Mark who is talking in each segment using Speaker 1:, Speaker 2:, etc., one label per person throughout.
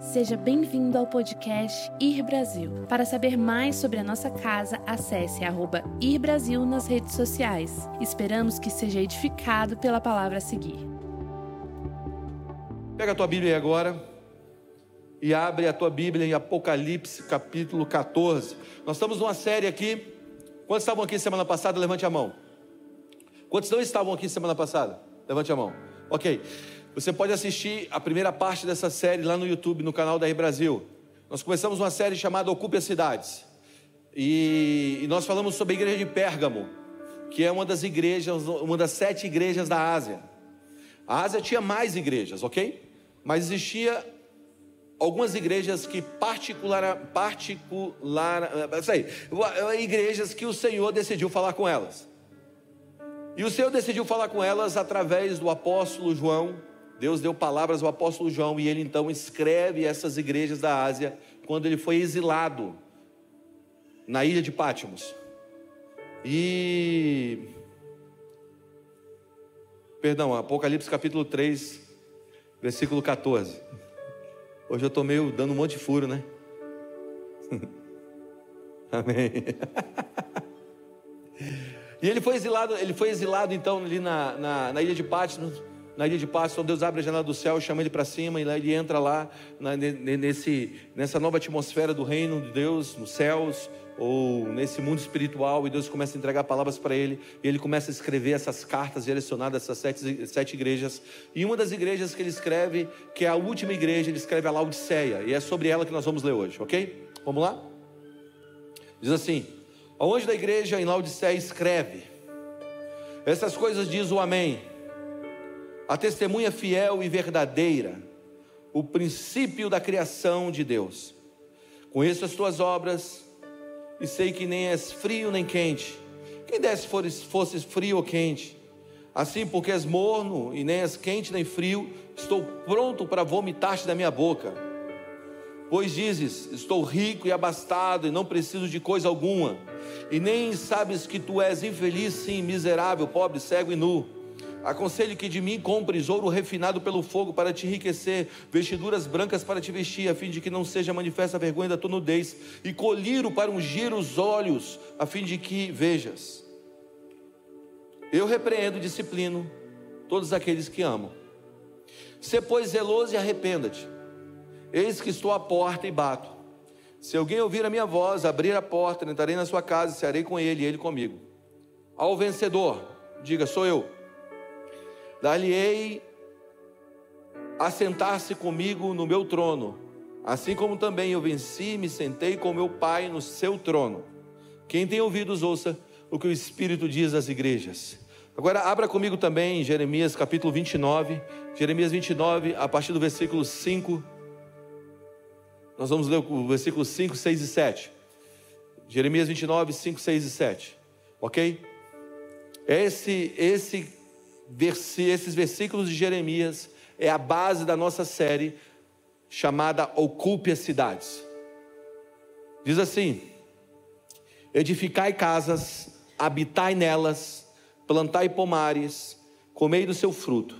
Speaker 1: Seja bem-vindo ao podcast Ir Brasil. Para saber mais sobre a nossa casa, acesse arroba Ir Brasil nas redes sociais. Esperamos que seja edificado pela palavra a seguir.
Speaker 2: Pega a tua Bíblia agora e abre a tua Bíblia em Apocalipse capítulo 14. Nós estamos numa série aqui. Quantos estavam aqui semana passada? Levante a mão. Quantos não estavam aqui semana passada? Levante a mão. Ok. Você pode assistir a primeira parte dessa série lá no YouTube, no canal da R Brasil. Nós começamos uma série chamada Ocupe as Cidades. E, e nós falamos sobre a igreja de Pérgamo, que é uma das igrejas, uma das sete igrejas da Ásia. A Ásia tinha mais igrejas, ok? Mas existia algumas igrejas que particular, particular, sei, igrejas que o Senhor decidiu falar com elas. E o Senhor decidiu falar com elas através do apóstolo João, Deus deu palavras ao apóstolo João e ele então escreve essas igrejas da Ásia quando ele foi exilado na ilha de Pátimos. E. Perdão, Apocalipse capítulo 3, versículo 14. Hoje eu estou meio dando um monte de furo, né? Amém. e ele foi exilado, ele foi exilado então ali na, na, na ilha de Pátimos na ilha de Páscoa, Deus abre a janela do céu, chama ele para cima e lá ele entra lá na, nesse, nessa nova atmosfera do reino de Deus, nos céus ou nesse mundo espiritual e Deus começa a entregar palavras para ele e ele começa a escrever essas cartas direcionadas a essas sete, sete igrejas e uma das igrejas que ele escreve, que é a última igreja, ele escreve a Laodiceia e é sobre ela que nós vamos ler hoje, ok? Vamos lá? Diz assim: Ao anjo da igreja em Laodiceia escreve: Essas coisas diz o Amém a testemunha fiel e verdadeira, o princípio da criação de Deus. Conheço as tuas obras e sei que nem és frio nem quente. Quem desse fosse frio ou quente. Assim, porque és morno e nem és quente nem frio, estou pronto para vomitar-te da minha boca. Pois dizes: Estou rico e abastado e não preciso de coisa alguma, e nem sabes que tu és infeliz, sim, miserável, pobre, cego e nu. Aconselho que de mim compres ouro refinado pelo fogo para te enriquecer, vestiduras brancas para te vestir, a fim de que não seja manifesta a vergonha da tua nudez, e colírio para ungir os olhos, a fim de que vejas. Eu repreendo disciplino todos aqueles que amam. Se pois zeloso e arrependa-te. Eis que estou à porta e bato. Se alguém ouvir a minha voz, abrir a porta, entrarei na sua casa, e cearei com ele e ele comigo. Ao vencedor, diga: sou eu Dar-lhe-ei a sentar-se comigo no meu trono, assim como também eu venci e me sentei com meu Pai no seu trono. Quem tem ouvidos, ouça o que o Espírito diz às igrejas. Agora, abra comigo também Jeremias capítulo 29, Jeremias 29, a partir do versículo 5. Nós vamos ler o versículo 5, 6 e 7. Jeremias 29, 5, 6 e 7. Ok? Esse, esse esses versículos de Jeremias é a base da nossa série chamada Ocupe as Cidades. Diz assim: Edificai casas, habitai nelas, plantai pomares, comei do seu fruto.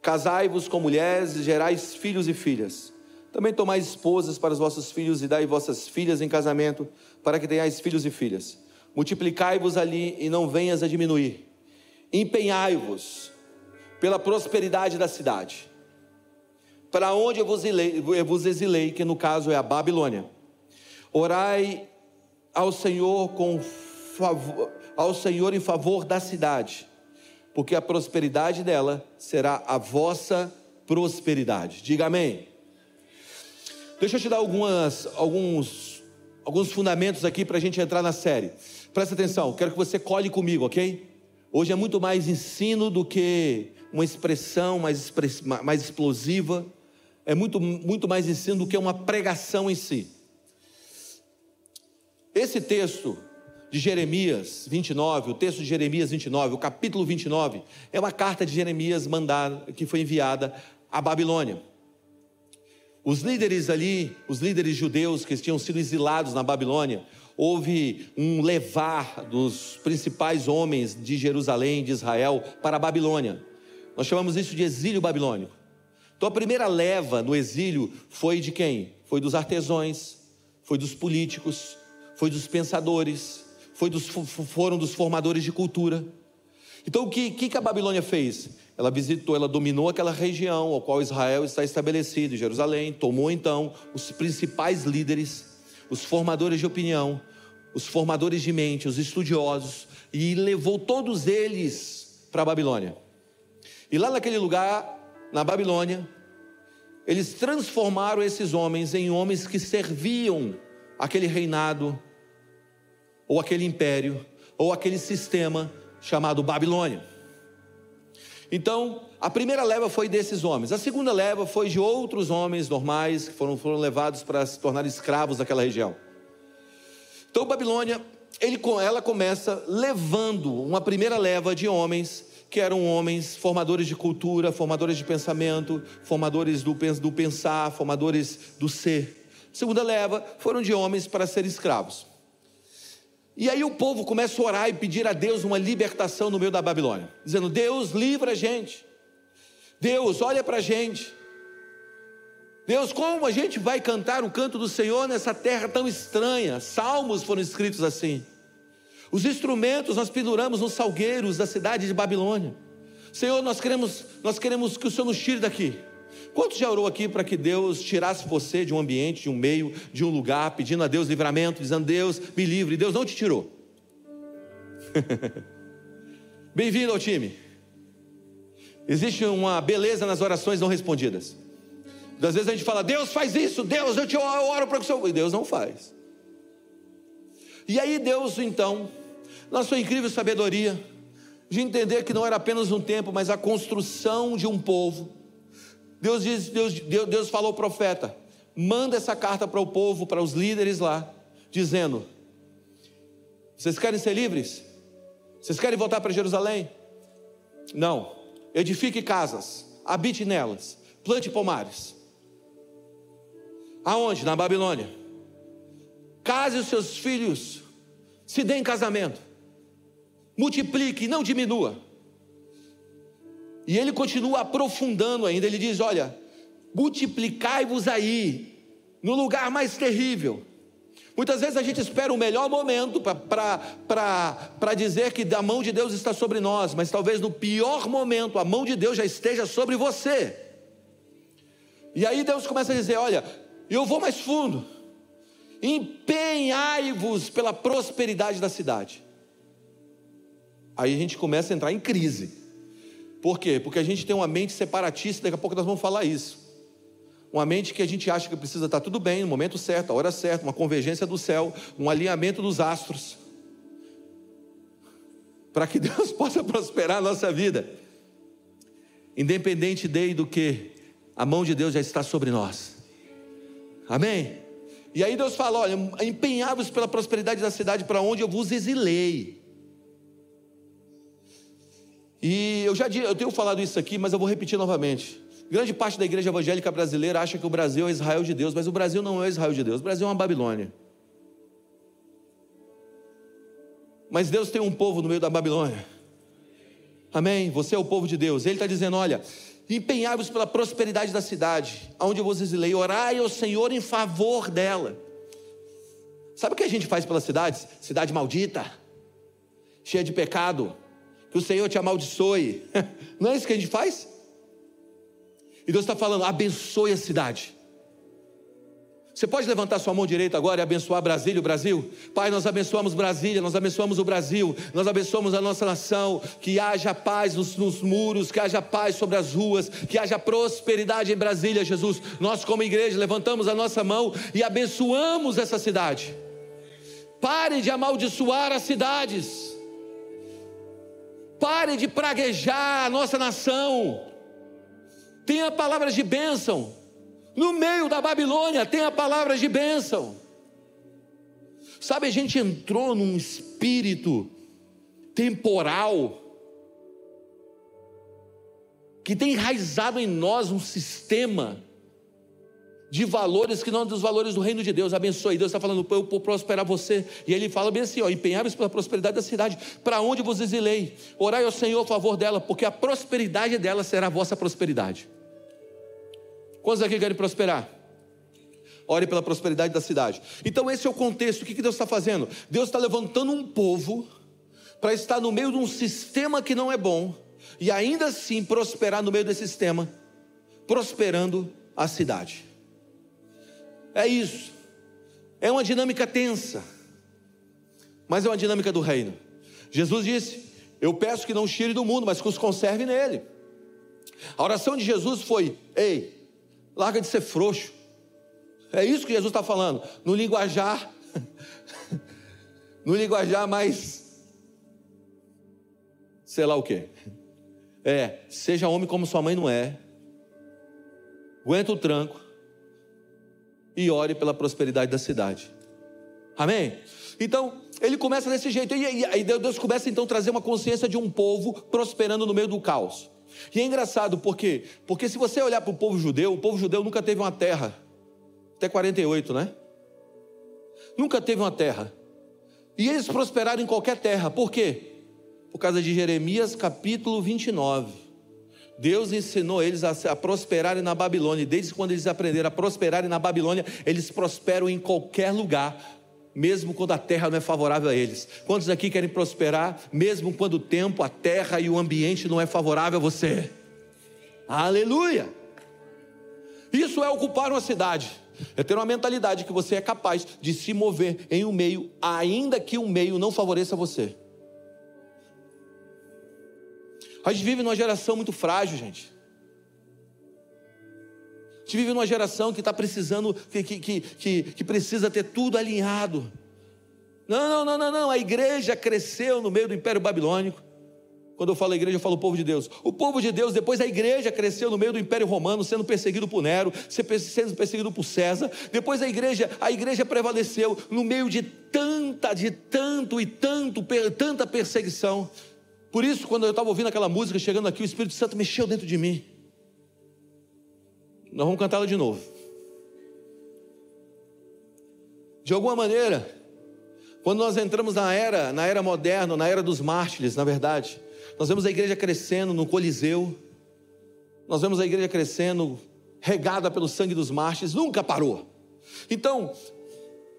Speaker 2: Casai-vos com mulheres e gerais filhos e filhas. Também tomai esposas para os vossos filhos e dai vossas filhas em casamento, para que tenhais filhos e filhas. Multiplicai-vos ali e não venhas a diminuir empenhai-vos pela prosperidade da cidade, para onde eu vos, exilei, eu vos exilei, que no caso é a Babilônia. Orai ao Senhor com favor, ao Senhor em favor da cidade, porque a prosperidade dela será a vossa prosperidade. Diga amém. Deixa eu te dar algumas, alguns, alguns fundamentos aqui para a gente entrar na série. Presta atenção, quero que você colhe comigo, ok? Hoje é muito mais ensino do que uma expressão mais, mais explosiva. É muito, muito mais ensino do que uma pregação em si. Esse texto de Jeremias 29, o texto de Jeremias 29, o capítulo 29, é uma carta de Jeremias mandada, que foi enviada à Babilônia. Os líderes ali, os líderes judeus que tinham sido exilados na Babilônia, houve um levar dos principais homens de Jerusalém, de Israel, para a Babilônia. Nós chamamos isso de exílio babilônico. Então a primeira leva no exílio foi de quem? Foi dos artesãos, foi dos políticos, foi dos pensadores, foi dos, foram dos formadores de cultura. Então o que, que a Babilônia fez? Ela visitou, ela dominou aquela região ao qual Israel está estabelecido, Jerusalém, tomou então os principais líderes, os formadores de opinião, os formadores de mente, os estudiosos, e levou todos eles para a Babilônia. E lá naquele lugar, na Babilônia, eles transformaram esses homens em homens que serviam aquele reinado, ou aquele império, ou aquele sistema chamado Babilônia. Então, a primeira leva foi desses homens. A segunda leva foi de outros homens normais que foram, foram levados para se tornar escravos daquela região. Então, Babilônia, ele, ela começa levando uma primeira leva de homens que eram homens formadores de cultura, formadores de pensamento, formadores do, do pensar, formadores do ser. Segunda leva foram de homens para ser escravos. E aí o povo começa a orar e pedir a Deus uma libertação no meio da Babilônia, dizendo: Deus, livra a gente. Deus, olha para a gente. Deus, como a gente vai cantar o canto do Senhor nessa terra tão estranha? Salmos foram escritos assim. Os instrumentos nós penduramos nos salgueiros da cidade de Babilônia. Senhor, nós queremos, nós queremos que o Senhor nos tire daqui. Quantos já orou aqui para que Deus tirasse você de um ambiente, de um meio, de um lugar, pedindo a Deus livramento, dizendo: Deus, me livre. Deus não te tirou. Bem-vindo ao time. Existe uma beleza nas orações não respondidas. Às vezes a gente fala: Deus faz isso, Deus, eu te oro para que o Senhor. E Deus não faz. E aí Deus, então, na sua incrível sabedoria, de entender que não era apenas um tempo, mas a construção de um povo Deus, diz, Deus, Deus, Deus falou ao profeta: manda essa carta para o povo, para os líderes lá, dizendo: vocês querem ser livres? Vocês querem voltar para Jerusalém? Não. Edifique casas, habite nelas, plante pomares. Aonde? Na Babilônia. Case os seus filhos, se dê em casamento, multiplique, não diminua. E ele continua aprofundando ainda, ele diz: Olha, multiplicai-vos aí, no lugar mais terrível. Muitas vezes a gente espera o melhor momento para dizer que a mão de Deus está sobre nós, mas talvez no pior momento a mão de Deus já esteja sobre você. E aí Deus começa a dizer: Olha, eu vou mais fundo, empenhai-vos pela prosperidade da cidade. Aí a gente começa a entrar em crise. Por quê? Porque a gente tem uma mente separatista, daqui a pouco nós vamos falar isso. Uma mente que a gente acha que precisa estar tudo bem, no momento certo, a hora certa, uma convergência do céu, um alinhamento dos astros. Para que Deus possa prosperar a nossa vida. Independente de do que, a mão de Deus já está sobre nós. Amém? E aí Deus fala: olha, empenhados pela prosperidade da cidade para onde eu vos exilei. E eu já eu tenho falado isso aqui, mas eu vou repetir novamente. Grande parte da igreja evangélica brasileira acha que o Brasil é Israel de Deus, mas o Brasil não é Israel de Deus, o Brasil é uma Babilônia. Mas Deus tem um povo no meio da Babilônia. Amém? Você é o povo de Deus. Ele está dizendo: olha, empenhai-vos pela prosperidade da cidade, aonde eu vos orai ao Senhor em favor dela. Sabe o que a gente faz pelas cidades? Cidade maldita, cheia de pecado, que o Senhor te amaldiçoe. Não é isso que a gente faz? E Deus está falando: abençoe a cidade. Você pode levantar sua mão direita agora e abençoar Brasília, o Brasil? Pai, nós abençoamos Brasília, nós abençoamos o Brasil, nós abençoamos a nossa nação, que haja paz nos, nos, muros, que haja paz sobre as ruas, que haja prosperidade em Brasília, Jesus. Nós, como igreja, levantamos a nossa mão e abençoamos essa cidade. Pare de amaldiçoar as cidades. Pare de praguejar a nossa nação. Tenha palavras de bênção. No meio da Babilônia, tenha palavras de bênção. Sabe, a gente entrou num espírito temporal que tem enraizado em nós um sistema de valores que não dos valores do reino de Deus. Abençoe. Deus está falando, eu vou prosperar você. E ele fala bem assim: ó, empenháveis pela prosperidade da cidade, para onde vos exilei. Orai ao Senhor a favor dela, porque a prosperidade dela será a vossa prosperidade. Quantos aqui querem prosperar? Ore pela prosperidade da cidade. Então, esse é o contexto. O que Deus está fazendo? Deus está levantando um povo para estar no meio de um sistema que não é bom e ainda assim prosperar no meio desse sistema, prosperando a cidade. É isso. É uma dinâmica tensa, mas é uma dinâmica do reino. Jesus disse: Eu peço que não tire do mundo, mas que os conserve nele. A oração de Jesus foi: Ei, larga de ser frouxo. É isso que Jesus está falando. No linguajar, no linguajar mais, sei lá o que. É, seja homem como sua mãe não é. Aguenta o tranco e ore pela prosperidade da cidade. Amém? Então, ele começa desse jeito. E Deus começa então a trazer uma consciência de um povo prosperando no meio do caos. E é engraçado, por quê? Porque se você olhar para o povo judeu, o povo judeu nunca teve uma terra. Até 48, né? Nunca teve uma terra. E eles prosperaram em qualquer terra. Por quê? Por causa de Jeremias capítulo 29. Deus ensinou eles a, prosperarem na Babilônia. Desde quando eles aprenderam a prosperarem na Babilônia, eles prosperam em qualquer lugar, mesmo quando a terra não é favorável a eles. Quantos aqui querem prosperar, mesmo quando o tempo, a terra e o ambiente não é favorável a você? Aleluia! Isso é ocupar uma cidade. É ter uma mentalidade que você é capaz de se mover em um meio, ainda que o um meio não favoreça você. A gente vive numa geração muito frágil, gente. A gente vive numa geração que está precisando, que, que, que, que, precisa ter tudo alinhado. Não, não, não, não, não. A igreja cresceu no meio do Império Babilônico. Quando eu falo igreja, eu falo povo de Deus. O povo de Deus, depois a igreja cresceu no meio do Império Romano, sendo perseguido por Nero, sendo perseguido por César. Depois a igreja, a igreja prevaleceu no meio de tanta, de tanto e tanto, tanta perseguição. Por isso, quando eu estava ouvindo aquela música, chegando aqui, o Espírito Santo mexeu dentro de mim. Nós vamos cantá-la de novo. De alguma maneira, quando nós entramos na era, na era moderna, na era dos mártires, na verdade, nós vemos a igreja crescendo no Coliseu, nós vemos a igreja crescendo, regada pelo sangue dos mártires, nunca parou. Então,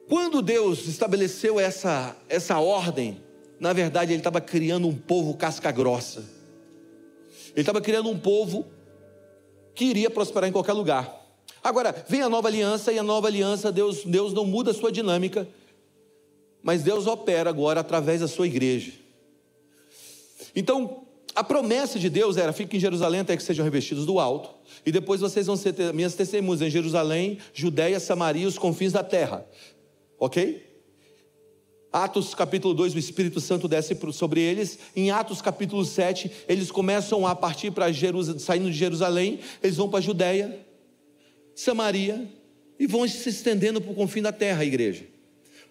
Speaker 2: quando Deus estabeleceu essa, essa ordem, na verdade, ele estava criando um povo casca grossa. Ele estava criando um povo que iria prosperar em qualquer lugar. Agora, vem a nova aliança e a nova aliança, Deus, Deus não muda a sua dinâmica, mas Deus opera agora através da sua igreja. Então, a promessa de Deus era: fiquem em Jerusalém até que sejam revestidos do alto, e depois vocês vão ser minhas testemunhas em Jerusalém, Judéia, Samaria, os confins da terra. Ok? Atos capítulo 2, o Espírito Santo desce sobre eles. Em Atos capítulo 7, eles começam a partir para Jerusalém, saindo de Jerusalém, eles vão para a Judéia, Samaria e vão se estendendo para o confim da terra, a igreja.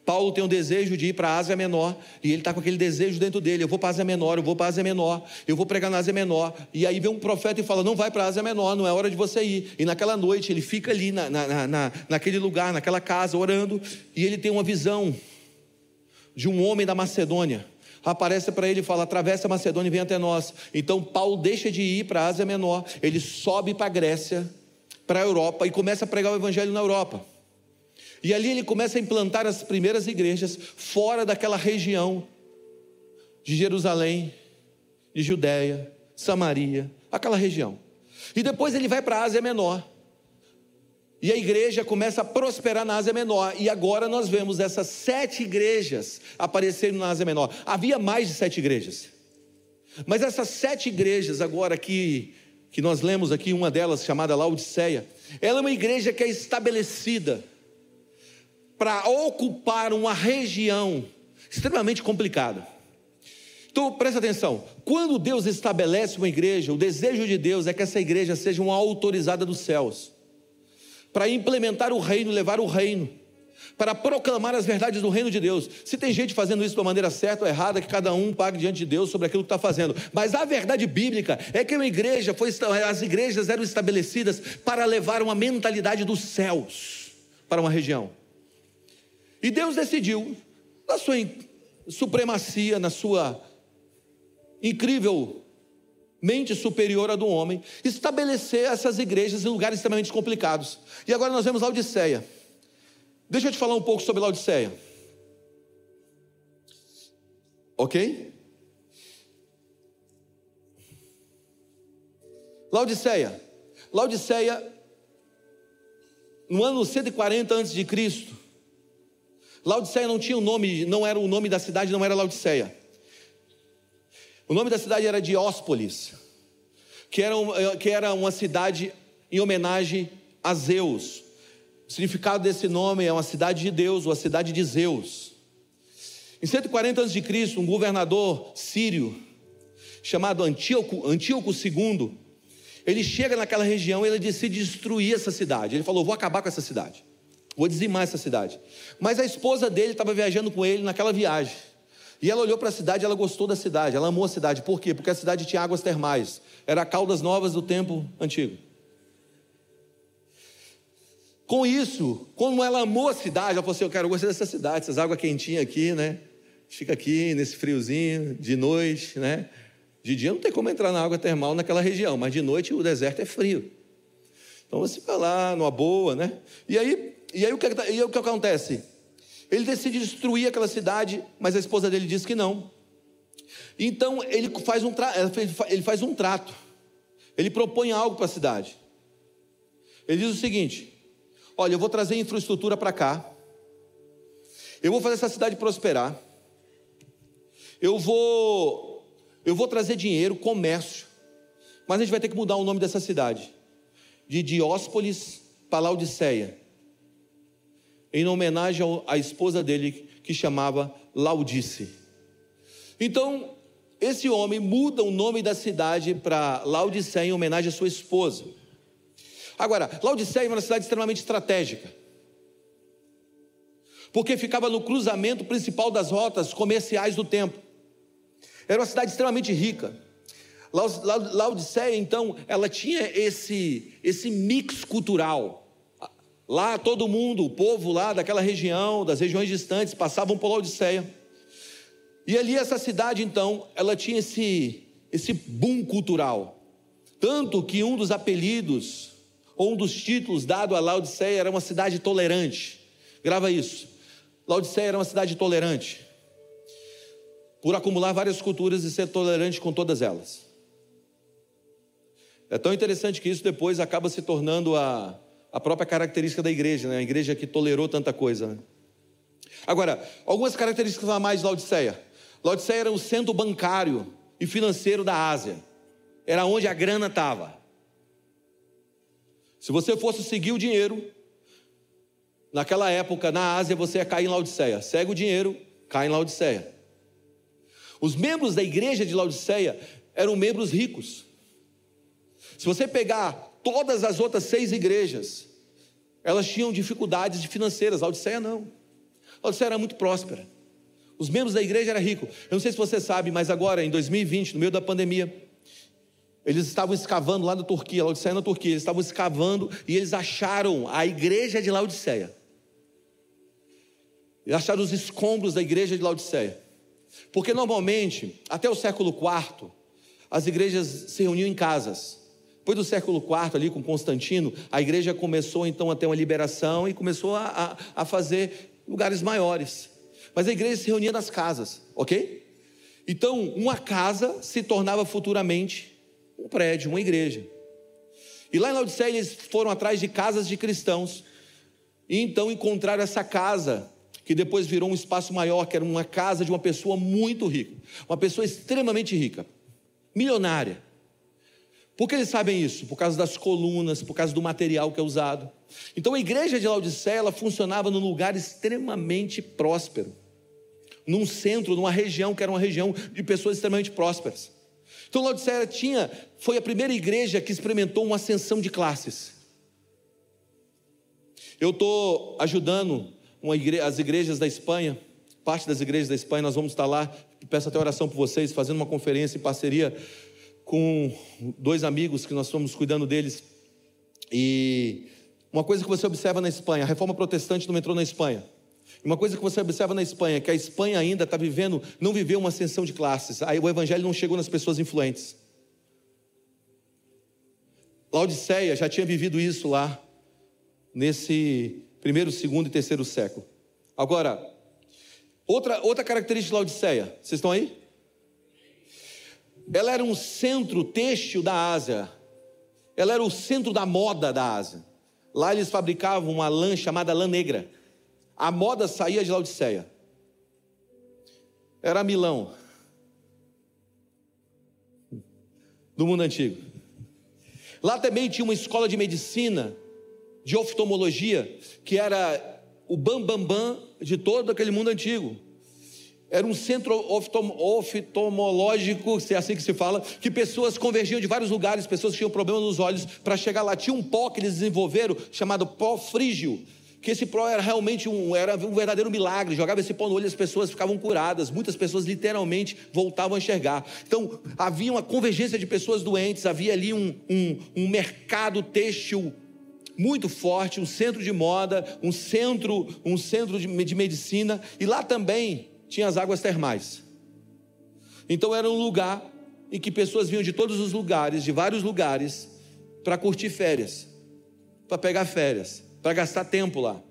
Speaker 2: Paulo tem um desejo de ir para a Ásia Menor, e ele está com aquele desejo dentro dele: eu vou para a Ásia Menor, eu vou para a Ásia Menor, eu vou pregar na Ásia Menor. E aí vem um profeta e fala: não vai para a Ásia Menor, não é hora de você ir. E naquela noite ele fica ali na, na, na, naquele lugar, naquela casa, orando, e ele tem uma visão de um homem da Macedônia. Aparece para ele e fala: atravessa a Macedônia e vem até nós. Então Paulo deixa de ir para a Ásia Menor, ele sobe para a Grécia, para a Europa e começa a pregar o evangelho na Europa. E ali ele começa a implantar as primeiras igrejas fora daquela região de Jerusalém, de Judéia, Samaria, aquela região. E depois ele vai para a Ásia Menor. E a igreja começa a prosperar na Ásia Menor. E agora nós vemos essas sete igrejas aparecendo na Ásia Menor. Havia mais de sete igrejas. Mas essas sete igrejas, agora que, que nós lemos aqui, uma delas chamada Laodiceia, ela é uma igreja que é estabelecida para ocupar uma região extremamente complicada. Então presta atenção: quando Deus estabelece uma igreja, o desejo de Deus é que essa igreja seja uma autorizada dos céus para implementar o reino, levar o reino, para proclamar as verdades do reino de Deus. Se tem gente fazendo isso de uma maneira certa ou errada, que cada um pague diante de Deus sobre aquilo que está fazendo. Mas a verdade bíblica é que uma igreja foi, as igrejas eram estabelecidas para levar uma mentalidade dos céus para uma região. E Deus decidiu, na sua supremacia, na sua incrível mente superior à do homem, estabelecer essas igrejas em lugares extremamente complicados. E agora nós vemos Laodiceia. Deixa eu te falar um pouco sobre Laodiceia. Ok? Laodiceia. Laodiceia, no ano 140 a.C., Laodiceia não tinha o um nome, não era o nome da cidade, não era Laodiceia. O nome da cidade era Dióspolis, que era, uma, que era uma cidade em homenagem a Zeus. O significado desse nome é uma cidade de Deus, ou a cidade de Zeus. Em 140 a.C., um governador sírio, chamado Antíoco, Antíoco II, ele chega naquela região e ele decide destruir essa cidade. Ele falou: Vou acabar com essa cidade, vou dizimar essa cidade. Mas a esposa dele estava viajando com ele naquela viagem. E ela olhou para a cidade, ela gostou da cidade, ela amou a cidade. Por quê? Porque a cidade tinha águas termais. Era Caldas Novas do tempo antigo. Com isso, como ela amou a cidade, ela falou assim: Eu quero gostar dessa cidade, essas águas quentinhas aqui, né? Fica aqui nesse friozinho, de noite, né? De dia não tem como entrar na água termal naquela região, mas de noite o deserto é frio. Então você vai lá, numa boa, né? E aí, e aí, o, que, e aí o que acontece? Ele decide destruir aquela cidade, mas a esposa dele diz que não. Então ele faz um, tra... ele faz um trato. Ele propõe algo para a cidade. Ele diz o seguinte: Olha, eu vou trazer infraestrutura para cá. Eu vou fazer essa cidade prosperar. Eu vou eu vou trazer dinheiro, comércio. Mas a gente vai ter que mudar o nome dessa cidade. De Dióspolis para Laodiceia em homenagem à esposa dele, que chamava Laudice. Então, esse homem muda o nome da cidade para Laodiceia em homenagem à sua esposa. Agora, Laodiceia é uma cidade extremamente estratégica, porque ficava no cruzamento principal das rotas comerciais do tempo. Era uma cidade extremamente rica. Laodiceia, então, ela tinha esse, esse mix cultural Lá todo mundo, o povo lá daquela região, das regiões distantes, passavam por Laodiceia. E ali essa cidade então, ela tinha esse esse boom cultural. Tanto que um dos apelidos ou um dos títulos dado a Laodiceia era uma cidade tolerante. Grava isso. Laodiceia era uma cidade tolerante. Por acumular várias culturas e ser tolerante com todas elas. É tão interessante que isso depois acaba se tornando a a própria característica da igreja, né? a igreja que tolerou tanta coisa. Né? Agora, algumas características a mais de Laodiceia. Laodiceia era o centro bancário e financeiro da Ásia, era onde a grana estava. Se você fosse seguir o dinheiro, naquela época na Ásia você ia cair em Laodiceia. Segue o dinheiro, cai em Laodiceia. Os membros da igreja de Laodiceia eram membros ricos. Se você pegar Todas as outras seis igrejas, elas tinham dificuldades financeiras, a Odisseia não. A Odisseia era muito próspera. Os membros da igreja eram ricos. Eu não sei se você sabe, mas agora, em 2020, no meio da pandemia, eles estavam escavando lá na Turquia, Laodiceia na Turquia, eles estavam escavando e eles acharam a igreja de Laodiceia. Eles acharam os escombros da igreja de Laodiceia. Porque normalmente, até o século IV, as igrejas se reuniam em casas. Depois do século IV, ali com Constantino, a igreja começou então a ter uma liberação e começou a, a, a fazer lugares maiores. Mas a igreja se reunia nas casas, ok? Então, uma casa se tornava futuramente um prédio, uma igreja. E lá em Laodiceia eles foram atrás de casas de cristãos. E então encontraram essa casa, que depois virou um espaço maior, que era uma casa de uma pessoa muito rica. Uma pessoa extremamente rica, milionária. Por que eles sabem isso? Por causa das colunas, por causa do material que é usado. Então a igreja de Laodiceia ela funcionava num lugar extremamente próspero, num centro, numa região que era uma região de pessoas extremamente prósperas. Então Laodiceia tinha, foi a primeira igreja que experimentou uma ascensão de classes. Eu estou ajudando igre as igrejas da Espanha, parte das igrejas da Espanha, nós vamos estar lá, peço até oração por vocês, fazendo uma conferência em parceria com dois amigos que nós estamos cuidando deles. E uma coisa que você observa na Espanha, a reforma protestante não entrou na Espanha. Uma coisa que você observa na Espanha, que a Espanha ainda está vivendo, não viveu uma ascensão de classes. Aí o evangelho não chegou nas pessoas influentes. Laodiceia já tinha vivido isso lá, nesse primeiro, segundo e terceiro século. Agora, outra, outra característica de Laodiceia, vocês estão aí? Ela era um centro têxtil da Ásia, ela era o centro da moda da Ásia. Lá eles fabricavam uma lã chamada lã negra. A moda saía de Laodiceia. Era Milão. Do mundo antigo. Lá também tinha uma escola de medicina, de oftalmologia, que era o bambambam bam, bam de todo aquele mundo antigo. Era um centro oftalmológico, se é assim que se fala, que pessoas convergiam de vários lugares, pessoas que tinham problema nos olhos, para chegar lá. Tinha um pó que eles desenvolveram chamado pó frígio, que esse pó era realmente um, era um verdadeiro milagre. Jogava esse pó no olho e as pessoas ficavam curadas. Muitas pessoas literalmente voltavam a enxergar. Então havia uma convergência de pessoas doentes, havia ali um, um, um mercado têxtil muito forte, um centro de moda, um centro, um centro de, de medicina, e lá também tinha as águas termais. Então era um lugar em que pessoas vinham de todos os lugares, de vários lugares, para curtir férias, para pegar férias, para gastar tempo lá.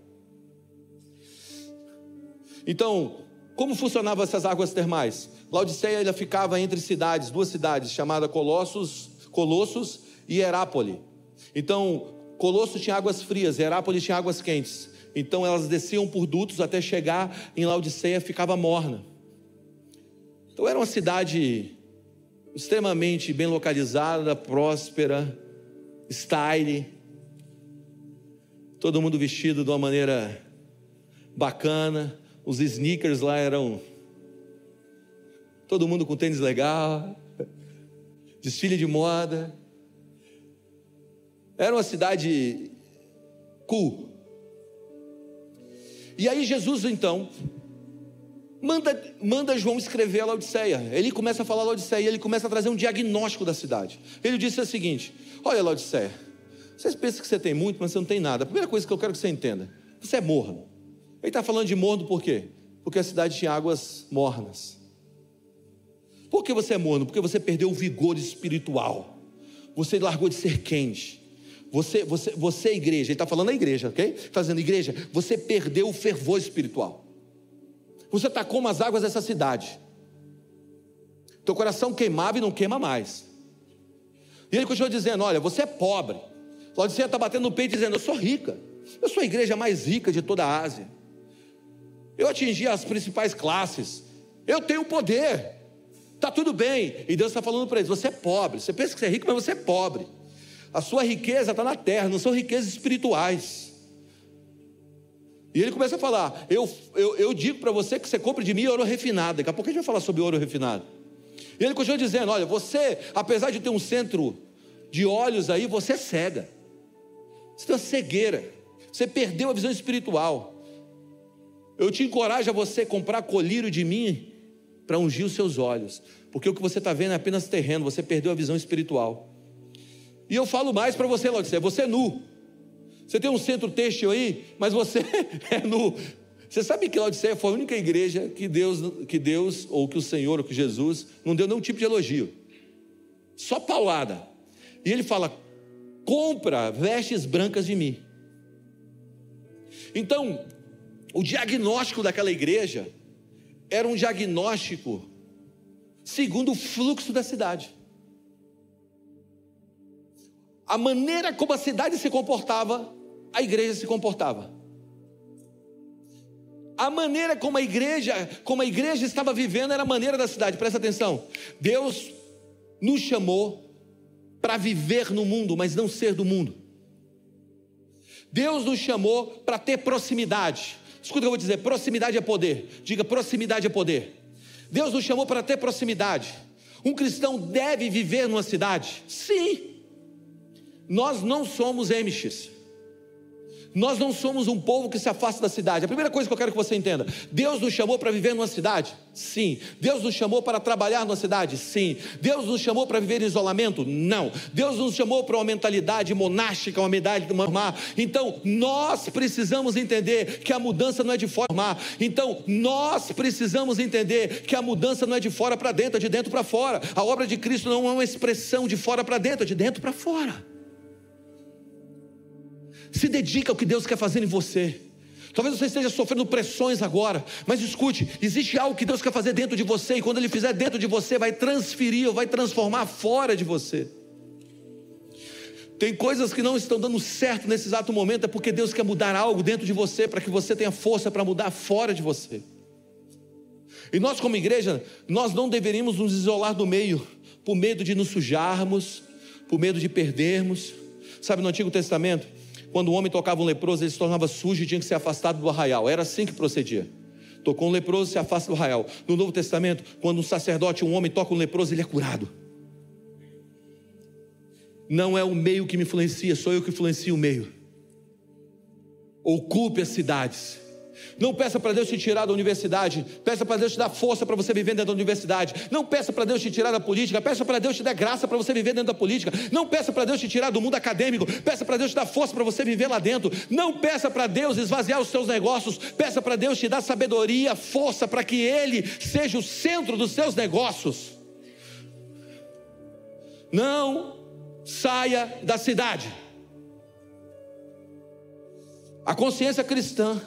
Speaker 2: Então, como funcionavam essas águas termais? Laodiceia ela ficava entre cidades, duas cidades, chamadas Colossos, Colossos e Herápolis. Então, Colossos tinha águas frias, Herápolis tinha águas quentes. Então elas desciam por dutos até chegar em Laodiceia, ficava morna. Então era uma cidade extremamente bem localizada, próspera, style. Todo mundo vestido de uma maneira bacana. Os sneakers lá eram todo mundo com tênis legal, desfile de moda. Era uma cidade cool. E aí Jesus então manda, manda João escrever a Laodiceia. Ele começa a falar a Laodiceia, ele começa a trazer um diagnóstico da cidade. Ele disse o seguinte: Olha, Laodiceia, vocês pensam que você tem muito, mas você não tem nada. A primeira coisa que eu quero que você entenda: você é morno. Ele está falando de morno por quê? Porque a cidade tinha águas mornas. Por que você é morno? Porque você perdeu o vigor espiritual. Você largou de ser quente. Você, você, você igreja, ele está falando a igreja, ok? Fazendo tá igreja, você perdeu o fervor espiritual. Você está como as águas dessa cidade. Teu coração queimava e não queima mais. E ele continua dizendo: Olha, você é pobre. Laodiceia está batendo no peito dizendo: Eu sou rica. Eu sou a igreja mais rica de toda a Ásia. Eu atingi as principais classes. Eu tenho poder. Está tudo bem. E Deus está falando para eles: Você é pobre. Você pensa que você é rico, mas você é pobre. A sua riqueza está na terra, não são riquezas espirituais. E ele começa a falar: Eu, eu, eu digo para você que você compre de mim ouro refinado. Daqui a pouco a gente vai falar sobre ouro refinado. E ele continua dizendo: Olha, você, apesar de ter um centro de olhos aí, você é cega. Você tem uma cegueira. Você perdeu a visão espiritual. Eu te encorajo a você comprar colírio de mim para ungir os seus olhos. Porque o que você está vendo é apenas terreno, você perdeu a visão espiritual. E eu falo mais para você, Laodiceia, você é nu. Você tem um centro têxtil aí, mas você é nu. Você sabe que Laodiceia foi a única igreja que Deus, que Deus, ou que o Senhor, ou que Jesus, não deu nenhum tipo de elogio. Só paulada. E ele fala: compra vestes brancas de mim. Então, o diagnóstico daquela igreja era um diagnóstico segundo o fluxo da cidade a maneira como a cidade se comportava, a igreja se comportava. A maneira como a igreja, como a igreja estava vivendo era a maneira da cidade. Presta atenção. Deus nos chamou para viver no mundo, mas não ser do mundo. Deus nos chamou para ter proximidade. Escuta o que eu vou dizer: proximidade é poder. Diga, proximidade é poder. Deus nos chamou para ter proximidade. Um cristão deve viver numa cidade? Sim. Nós não somos Emiches. Nós não somos um povo que se afasta da cidade. A primeira coisa que eu quero que você entenda: Deus nos chamou para viver numa cidade? Sim. Deus nos chamou para trabalhar numa cidade? Sim. Deus nos chamou para viver em isolamento? Não. Deus nos chamou para uma mentalidade monástica, uma mentalidade de uma Então, nós precisamos entender que a mudança não é de fora Então, nós precisamos entender que a mudança não é de fora para dentro, é de dentro para fora. A obra de Cristo não é uma expressão de fora para dentro, é de dentro para fora. Se dedica ao que Deus quer fazer em você. Talvez você esteja sofrendo pressões agora, mas escute: existe algo que Deus quer fazer dentro de você, e quando Ele fizer dentro de você, vai transferir ou vai transformar fora de você. Tem coisas que não estão dando certo nesse exato momento, é porque Deus quer mudar algo dentro de você, para que você tenha força para mudar fora de você. E nós, como igreja, nós não deveríamos nos isolar do meio, por medo de nos sujarmos, por medo de perdermos. Sabe, no Antigo Testamento, quando o homem tocava um leproso, ele se tornava sujo e tinha que ser afastado do arraial. Era assim que procedia. Tocou um leproso, se afasta do arraial. No Novo Testamento, quando um sacerdote, um homem toca um leproso, ele é curado. Não é o meio que me influencia, sou eu que influencio o meio. Ocupe as cidades. Não peça para Deus te tirar da universidade. Peça para Deus te dar força para você viver dentro da universidade. Não peça para Deus te tirar da política. Peça para Deus te dar graça para você viver dentro da política. Não peça para Deus te tirar do mundo acadêmico. Peça para Deus te dar força para você viver lá dentro. Não peça para Deus esvaziar os seus negócios. Peça para Deus te dar sabedoria, força para que Ele seja o centro dos seus negócios. Não saia da cidade. A consciência cristã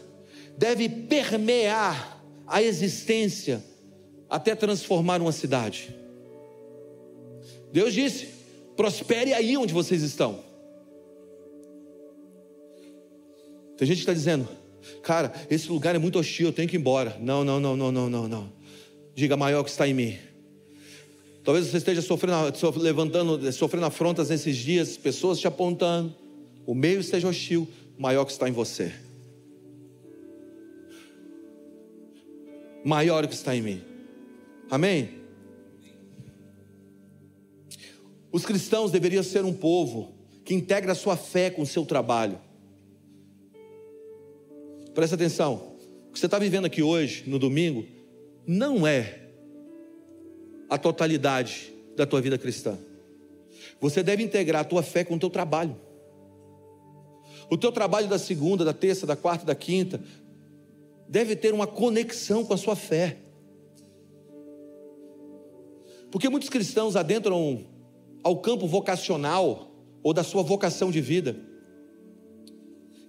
Speaker 2: deve permear a existência até transformar uma cidade. Deus disse: prospere aí onde vocês estão. Tem gente que está dizendo, cara, esse lugar é muito hostil, eu tenho que ir embora. Não, não, não, não, não, não, não. Diga maior que está em mim. Talvez você esteja sofrendo, levantando, sofrendo afrontas nesses dias, pessoas te apontando. O meio esteja hostil, maior que está em você. Maior que está em mim. Amém? Os cristãos deveriam ser um povo que integra a sua fé com o seu trabalho. Presta atenção. O que você está vivendo aqui hoje, no domingo, não é a totalidade da tua vida cristã. Você deve integrar a tua fé com o teu trabalho. O teu trabalho da segunda, da terça, da quarta, da quinta, deve ter uma conexão com a sua fé. Porque muitos cristãos adentram ao campo vocacional ou da sua vocação de vida.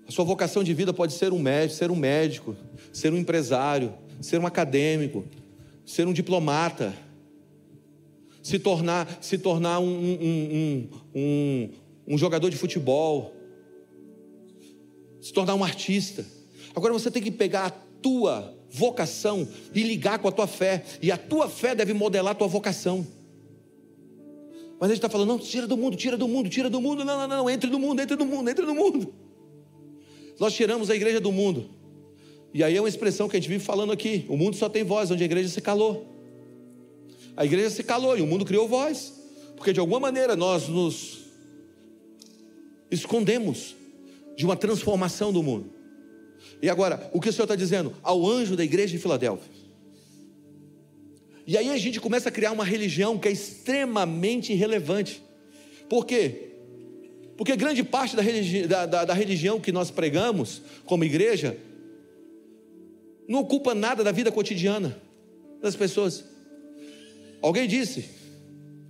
Speaker 2: A sua vocação de vida pode ser um médico, ser um médico, ser um empresário, ser um acadêmico, ser um diplomata, se tornar, se tornar um, um, um, um jogador de futebol, se tornar um artista. Agora você tem que pegar tua vocação e ligar com a tua fé, e a tua fé deve modelar a tua vocação. Mas a gente está falando, não, tira do mundo, tira do mundo, tira do mundo, não, não, não, entre no mundo, entre no mundo, entre no mundo. Nós tiramos a igreja do mundo. E aí é uma expressão que a gente vive falando aqui: o mundo só tem voz, onde a igreja se calou. A igreja se calou e o mundo criou voz, porque de alguma maneira nós nos escondemos de uma transformação do mundo. E agora, o que o Senhor está dizendo? Ao anjo da igreja de Filadélfia. E aí a gente começa a criar uma religião que é extremamente irrelevante. Por quê? Porque grande parte da, religi da, da, da religião que nós pregamos como igreja não ocupa nada da vida cotidiana das pessoas. Alguém disse,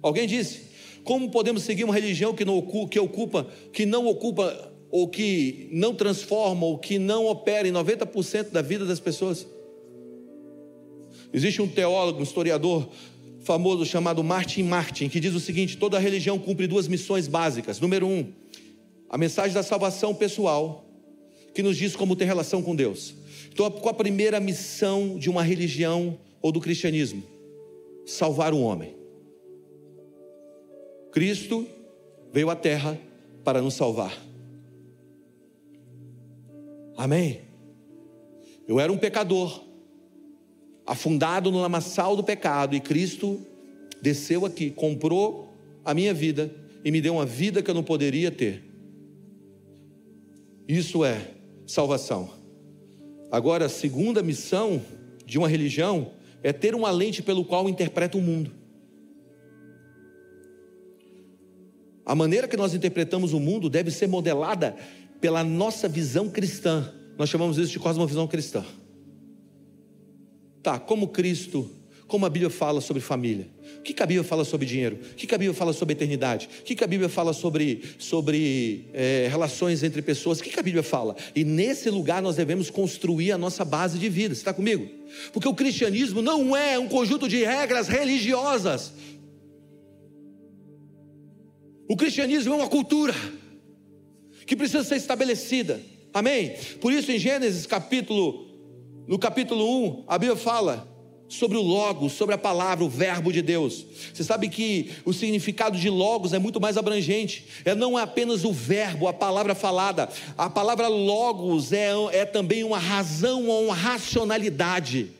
Speaker 2: alguém disse, como podemos seguir uma religião que não que ocupa, que não ocupa ou que não transforma, ou que não opera em 90% da vida das pessoas. Existe um teólogo, um historiador famoso chamado Martin Martin, que diz o seguinte: toda religião cumpre duas missões básicas. Número um, a mensagem da salvação pessoal, que nos diz como ter relação com Deus. Então, qual a primeira missão de uma religião ou do cristianismo? Salvar o homem. Cristo veio à terra para nos salvar. Amém? Eu era um pecador, afundado no lamaçal do pecado, e Cristo desceu aqui, comprou a minha vida e me deu uma vida que eu não poderia ter. Isso é salvação. Agora, a segunda missão de uma religião é ter uma lente pelo qual interpreta o mundo. A maneira que nós interpretamos o mundo deve ser modelada pela nossa visão cristã. Nós chamamos isso de cosmovisão cristã. Tá, como Cristo, como a Bíblia fala sobre família. O que, a Bíblia fala sobre dinheiro? O que, a Bíblia fala sobre eternidade? O que, a Bíblia fala sobre, sobre é, relações entre pessoas? O que, a Bíblia fala? E nesse lugar nós devemos construir a nossa base de vida. Você está comigo? Porque o cristianismo não é um conjunto de regras religiosas. O cristianismo é uma cultura que precisa ser estabelecida. Amém? Por isso, em Gênesis capítulo, no capítulo 1, a Bíblia fala sobre o Logos, sobre a palavra, o Verbo de Deus. Você sabe que o significado de Logos é muito mais abrangente. É não é apenas o verbo, a palavra falada. A palavra Logos é, é também uma razão ou uma racionalidade.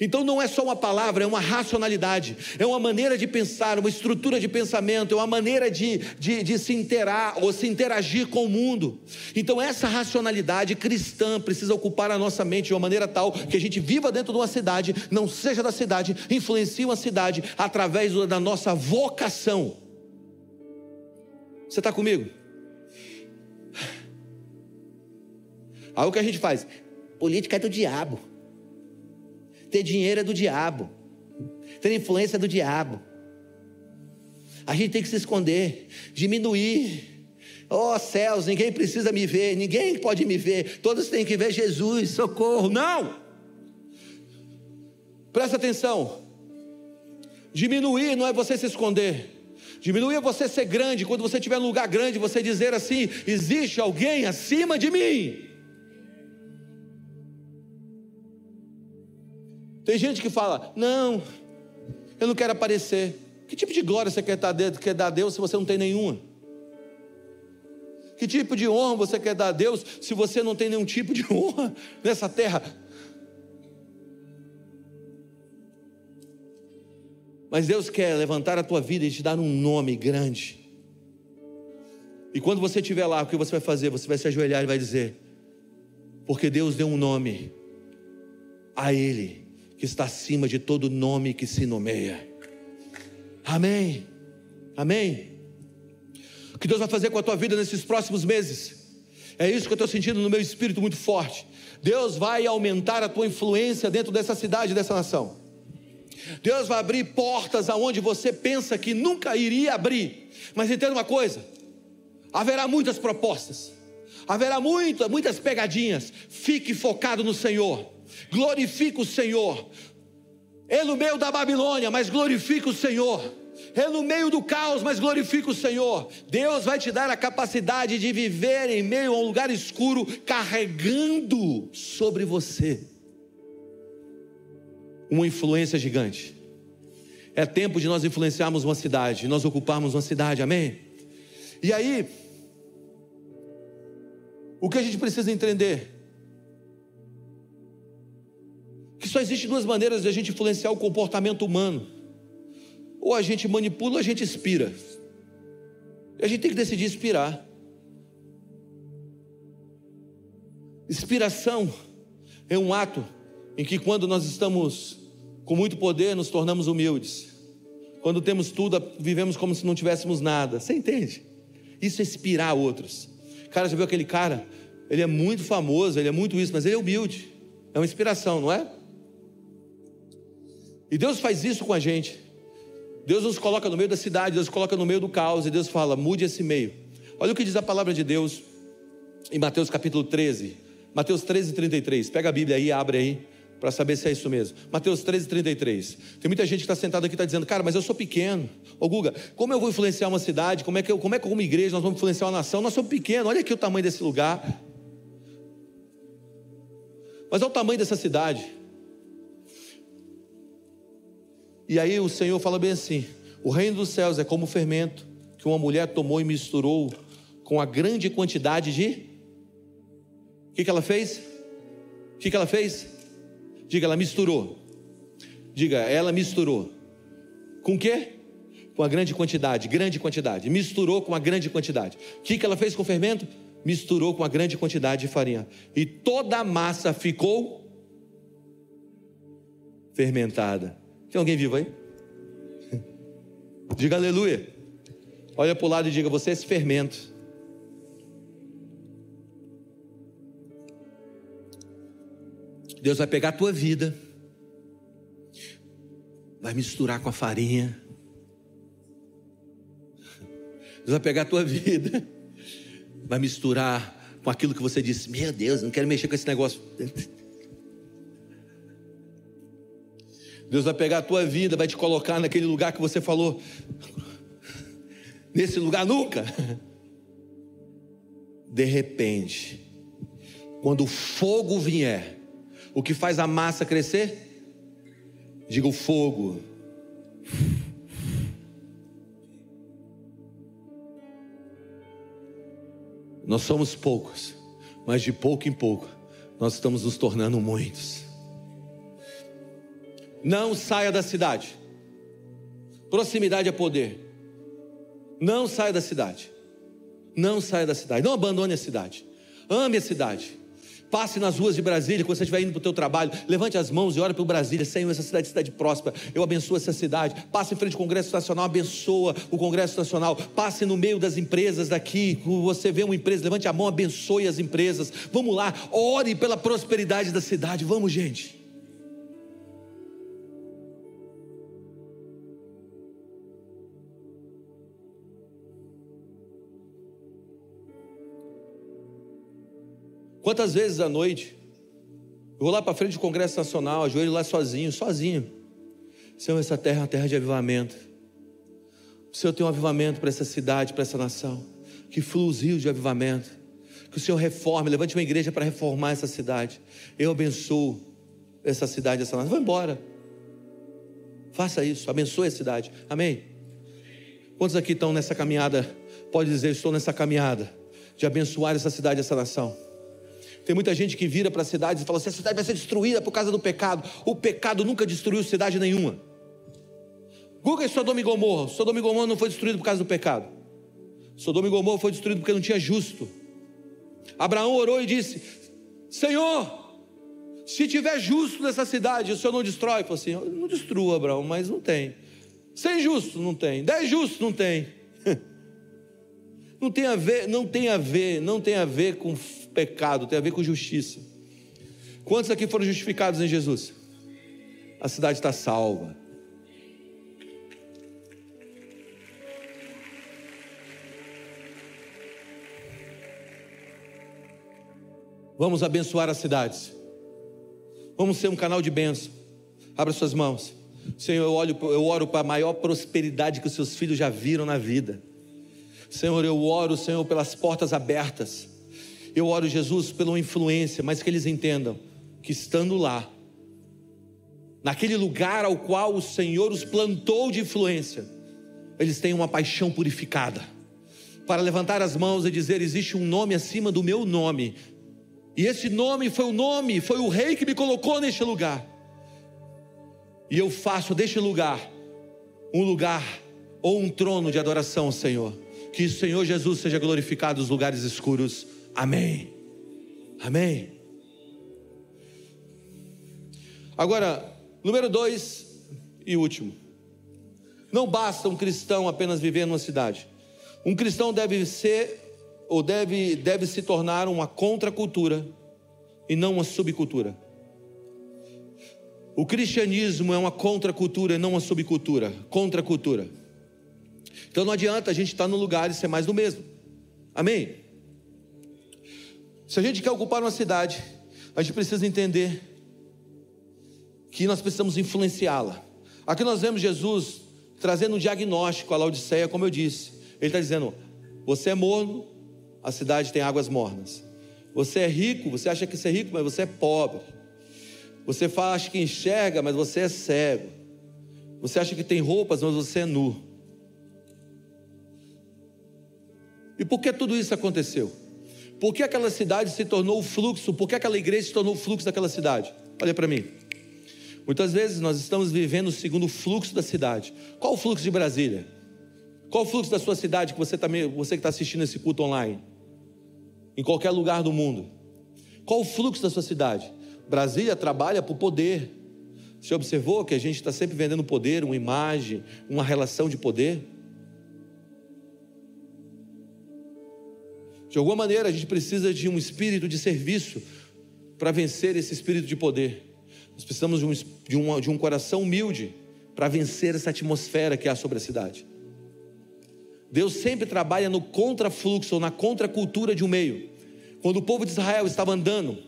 Speaker 2: Então não é só uma palavra, é uma racionalidade, é uma maneira de pensar, uma estrutura de pensamento, é uma maneira de, de, de se interar ou se interagir com o mundo. Então essa racionalidade cristã precisa ocupar a nossa mente de uma maneira tal que a gente viva dentro de uma cidade, não seja da cidade, influencie uma cidade através da nossa vocação. Você está comigo? Aí o que a gente faz? Política é do diabo. Ter dinheiro é do diabo. Ter influência é do diabo. A gente tem que se esconder, diminuir. Oh céus, ninguém precisa me ver, ninguém pode me ver, todos têm que ver Jesus, socorro. Não! Presta atenção. Diminuir não é você se esconder. Diminuir é você ser grande. Quando você estiver num lugar grande, você dizer assim: existe alguém acima de mim. Tem gente que fala: Não, eu não quero aparecer. Que tipo de glória você quer dar a Deus se você não tem nenhuma? Que tipo de honra você quer dar a Deus se você não tem nenhum tipo de honra nessa terra? Mas Deus quer levantar a tua vida e te dar um nome grande. E quando você estiver lá, o que você vai fazer? Você vai se ajoelhar e vai dizer: Porque Deus deu um nome a Ele que está acima de todo nome que se nomeia. Amém. Amém. O que Deus vai fazer com a tua vida nesses próximos meses? É isso que eu estou sentindo no meu espírito muito forte. Deus vai aumentar a tua influência dentro dessa cidade, dessa nação. Deus vai abrir portas aonde você pensa que nunca iria abrir. Mas entenda uma coisa: haverá muitas propostas, haverá muita, muitas pegadinhas. Fique focado no Senhor glorifica o Senhor. É no meio da Babilônia, mas glorifica o Senhor. É no meio do caos, mas glorifica o Senhor. Deus vai te dar a capacidade de viver em meio a um lugar escuro, carregando sobre você uma influência gigante. É tempo de nós influenciarmos uma cidade, nós ocuparmos uma cidade, amém? E aí, o que a gente precisa entender? Que só existe duas maneiras de a gente influenciar o comportamento humano. Ou a gente manipula ou a gente inspira. E a gente tem que decidir inspirar. Inspiração é um ato em que, quando nós estamos com muito poder, nos tornamos humildes. Quando temos tudo, vivemos como se não tivéssemos nada. Você entende? Isso é inspirar outros. Cara, já viu aquele cara? Ele é muito famoso, ele é muito isso, mas ele é humilde. É uma inspiração, não é? E Deus faz isso com a gente. Deus nos coloca no meio da cidade, Deus coloca no meio do caos, e Deus fala: mude esse meio. Olha o que diz a palavra de Deus em Mateus capítulo 13. Mateus 13, 33. Pega a Bíblia aí, abre aí, para saber se é isso mesmo. Mateus 13, 33. Tem muita gente que está sentada aqui e está dizendo, cara, mas eu sou pequeno. Ô Guga, como eu vou influenciar uma cidade? Como é, que eu, como é que como igreja nós vamos influenciar uma nação? Nós somos pequenos, olha aqui o tamanho desse lugar. Mas olha o tamanho dessa cidade. E aí o Senhor fala bem assim: o reino dos céus é como o fermento que uma mulher tomou e misturou com a grande quantidade de. O que, que ela fez? O que, que ela fez? Diga, ela misturou. Diga, ela misturou. Com o quê? Com a grande quantidade, grande quantidade. Misturou com a grande quantidade. O que, que ela fez com o fermento? Misturou com a grande quantidade de farinha. E toda a massa ficou fermentada. Tem alguém vivo aí? Diga aleluia. Olha para o lado e diga: Você é esse fermento. Deus vai pegar a tua vida, vai misturar com a farinha. Deus vai pegar a tua vida, vai misturar com aquilo que você disse: Meu Deus, não quero mexer com esse negócio. Deus vai pegar a tua vida, vai te colocar naquele lugar que você falou. Nesse lugar nunca. De repente, quando o fogo vier, o que faz a massa crescer? Diga o fogo. Nós somos poucos, mas de pouco em pouco nós estamos nos tornando muitos. Não saia da cidade. Proximidade é poder. Não saia da cidade. Não saia da cidade. Não abandone a cidade. Ame a cidade. Passe nas ruas de Brasília, quando você estiver indo para o teu trabalho, levante as mãos e ore para Brasília, Senhor, essa cidade cidade próspera, eu abençoo essa cidade. Passe em frente ao Congresso Nacional, abençoa o Congresso Nacional. Passe no meio das empresas daqui, você vê uma empresa, levante a mão, abençoe as empresas. Vamos lá, ore pela prosperidade da cidade. Vamos, gente. Quantas vezes à noite, eu vou lá para frente do Congresso Nacional, ajoelho lá sozinho, sozinho. Senhor, essa terra é uma terra de avivamento. O Senhor tem um avivamento para essa cidade, para essa nação. Que flua os rios de avivamento. Que o Senhor reforme, levante uma igreja para reformar essa cidade. Eu abençoo essa cidade, essa nação. Vá embora. Faça isso, abençoe a cidade. Amém? Quantos aqui estão nessa caminhada? Pode dizer, estou nessa caminhada de abençoar essa cidade, essa nação. Tem muita gente que vira para as cidades e fala assim: a cidade vai ser destruída por causa do pecado. O pecado nunca destruiu cidade nenhuma. Google Sodoma e Gomorra. Sodoma e Gomorra não foi destruído por causa do pecado. Sodoma e Gomorra foi destruído porque não tinha justo. Abraão orou e disse: Senhor, se tiver justo nessa cidade, o Senhor não destrói. Falou assim: não destrua, Abraão, mas não tem. Sem justo, não tem. Dez justos, não tem. Não tem a ver, não tem a ver, não tem a ver com pecado, tem a ver com justiça. Quantos aqui foram justificados em Jesus? A cidade está salva. Vamos abençoar as cidades. Vamos ser um canal de bênção. Abra suas mãos. Senhor, eu, olho, eu oro para a maior prosperidade que os seus filhos já viram na vida. Senhor, eu oro, Senhor, pelas portas abertas. Eu oro, Jesus, pela influência, mas que eles entendam que estando lá, naquele lugar ao qual o Senhor os plantou de influência, eles têm uma paixão purificada. Para levantar as mãos e dizer: existe um nome acima do meu nome, e esse nome foi o nome, foi o Rei que me colocou neste lugar, e eu faço deste lugar um lugar ou um trono de adoração, Senhor. Que o Senhor Jesus seja glorificado nos lugares escuros Amém. Amém. Agora, número dois e último. Não basta um cristão apenas viver numa cidade. Um cristão deve ser ou deve, deve se tornar uma contracultura e não uma subcultura. O cristianismo é uma contracultura e não uma subcultura, contracultura. Então não adianta a gente estar no lugar e ser mais do mesmo. Amém? Se a gente quer ocupar uma cidade, a gente precisa entender que nós precisamos influenciá-la. Aqui nós vemos Jesus trazendo um diagnóstico à Laodiceia, como eu disse. Ele está dizendo: você é morno, a cidade tem águas mornas. Você é rico, você acha que você é rico, mas você é pobre. Você acha que enxerga, mas você é cego. Você acha que tem roupas, mas você é nu. E por que tudo isso aconteceu? Por que aquela cidade se tornou o fluxo? Por que aquela igreja se tornou o fluxo daquela cidade? Olha para mim. Muitas vezes nós estamos vivendo segundo o fluxo da cidade. Qual o fluxo de Brasília? Qual o fluxo da sua cidade que você, tá, você que está assistindo esse culto online? Em qualquer lugar do mundo. Qual o fluxo da sua cidade? Brasília trabalha por poder. Você observou que a gente está sempre vendendo poder, uma imagem, uma relação de poder? De alguma maneira, a gente precisa de um espírito de serviço para vencer esse espírito de poder. Nós precisamos de um, de um, de um coração humilde para vencer essa atmosfera que há sobre a cidade. Deus sempre trabalha no contrafluxo ou na contracultura de um meio. Quando o povo de Israel estava andando,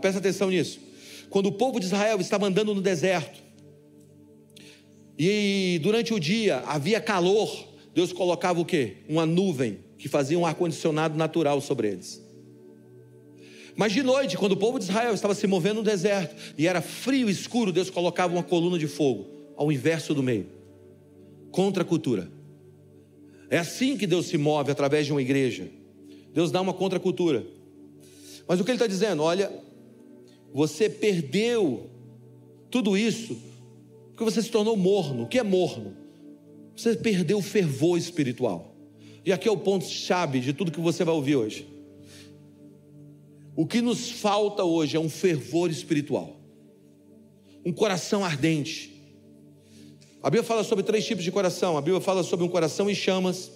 Speaker 2: presta atenção nisso. Quando o povo de Israel estava andando no deserto, e durante o dia havia calor, Deus colocava o quê? Uma nuvem que fazia um ar-condicionado natural sobre eles. Mas de noite, quando o povo de Israel estava se movendo no deserto e era frio e escuro, Deus colocava uma coluna de fogo ao inverso do meio contra a cultura. É assim que Deus se move através de uma igreja. Deus dá uma contracultura. Mas o que ele está dizendo? Olha, você perdeu tudo isso porque você se tornou morno. O que é morno? Você perdeu o fervor espiritual. E aqui é o ponto-chave de tudo que você vai ouvir hoje. O que nos falta hoje é um fervor espiritual, um coração ardente, a Bíblia fala sobre três tipos de coração. A Bíblia fala sobre um coração em chamas.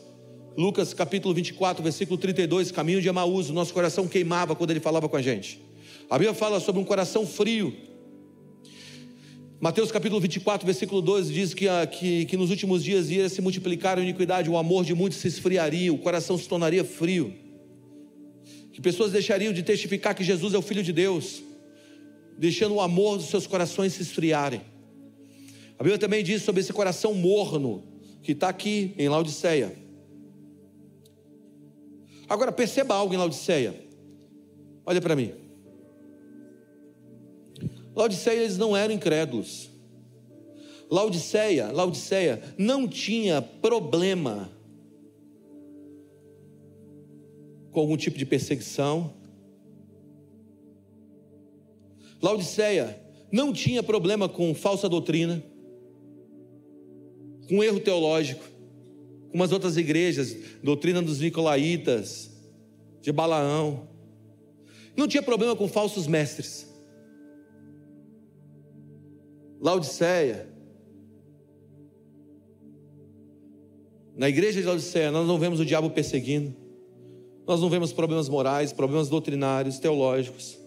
Speaker 2: Lucas capítulo 24, versículo 32, caminho de Emaús, o nosso coração queimava quando ele falava com a gente. A Bíblia fala sobre um coração frio. Mateus capítulo 24, versículo 12 diz que, que, que nos últimos dias ia se multiplicar a iniquidade, o amor de muitos se esfriaria, o coração se tornaria frio. Que pessoas deixariam de testificar que Jesus é o Filho de Deus, deixando o amor dos seus corações se esfriarem. A Bíblia também diz sobre esse coração morno que está aqui em Laodiceia. Agora perceba algo em Laodiceia. Olha para mim. Laodiceia eles não eram incrédulos. Laodiceia, Laodiceia não tinha problema com algum tipo de perseguição. Laodiceia não tinha problema com falsa doutrina com erro teológico, com umas outras igrejas, doutrina dos Nicolaitas, de Balaão. Não tinha problema com falsos mestres. Laodiceia. Na igreja de Laodiceia, nós não vemos o diabo perseguindo. Nós não vemos problemas morais, problemas doutrinários, teológicos,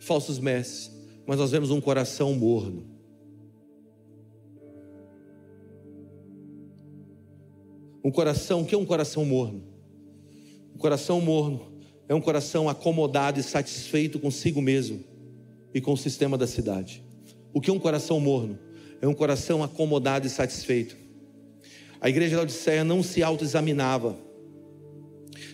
Speaker 2: falsos mestres, mas nós vemos um coração morno. Um coração, o que é um coração morno? Um coração morno é um coração acomodado e satisfeito consigo mesmo e com o sistema da cidade. O que é um coração morno? É um coração acomodado e satisfeito. A igreja de Laodiceia não se autoexaminava.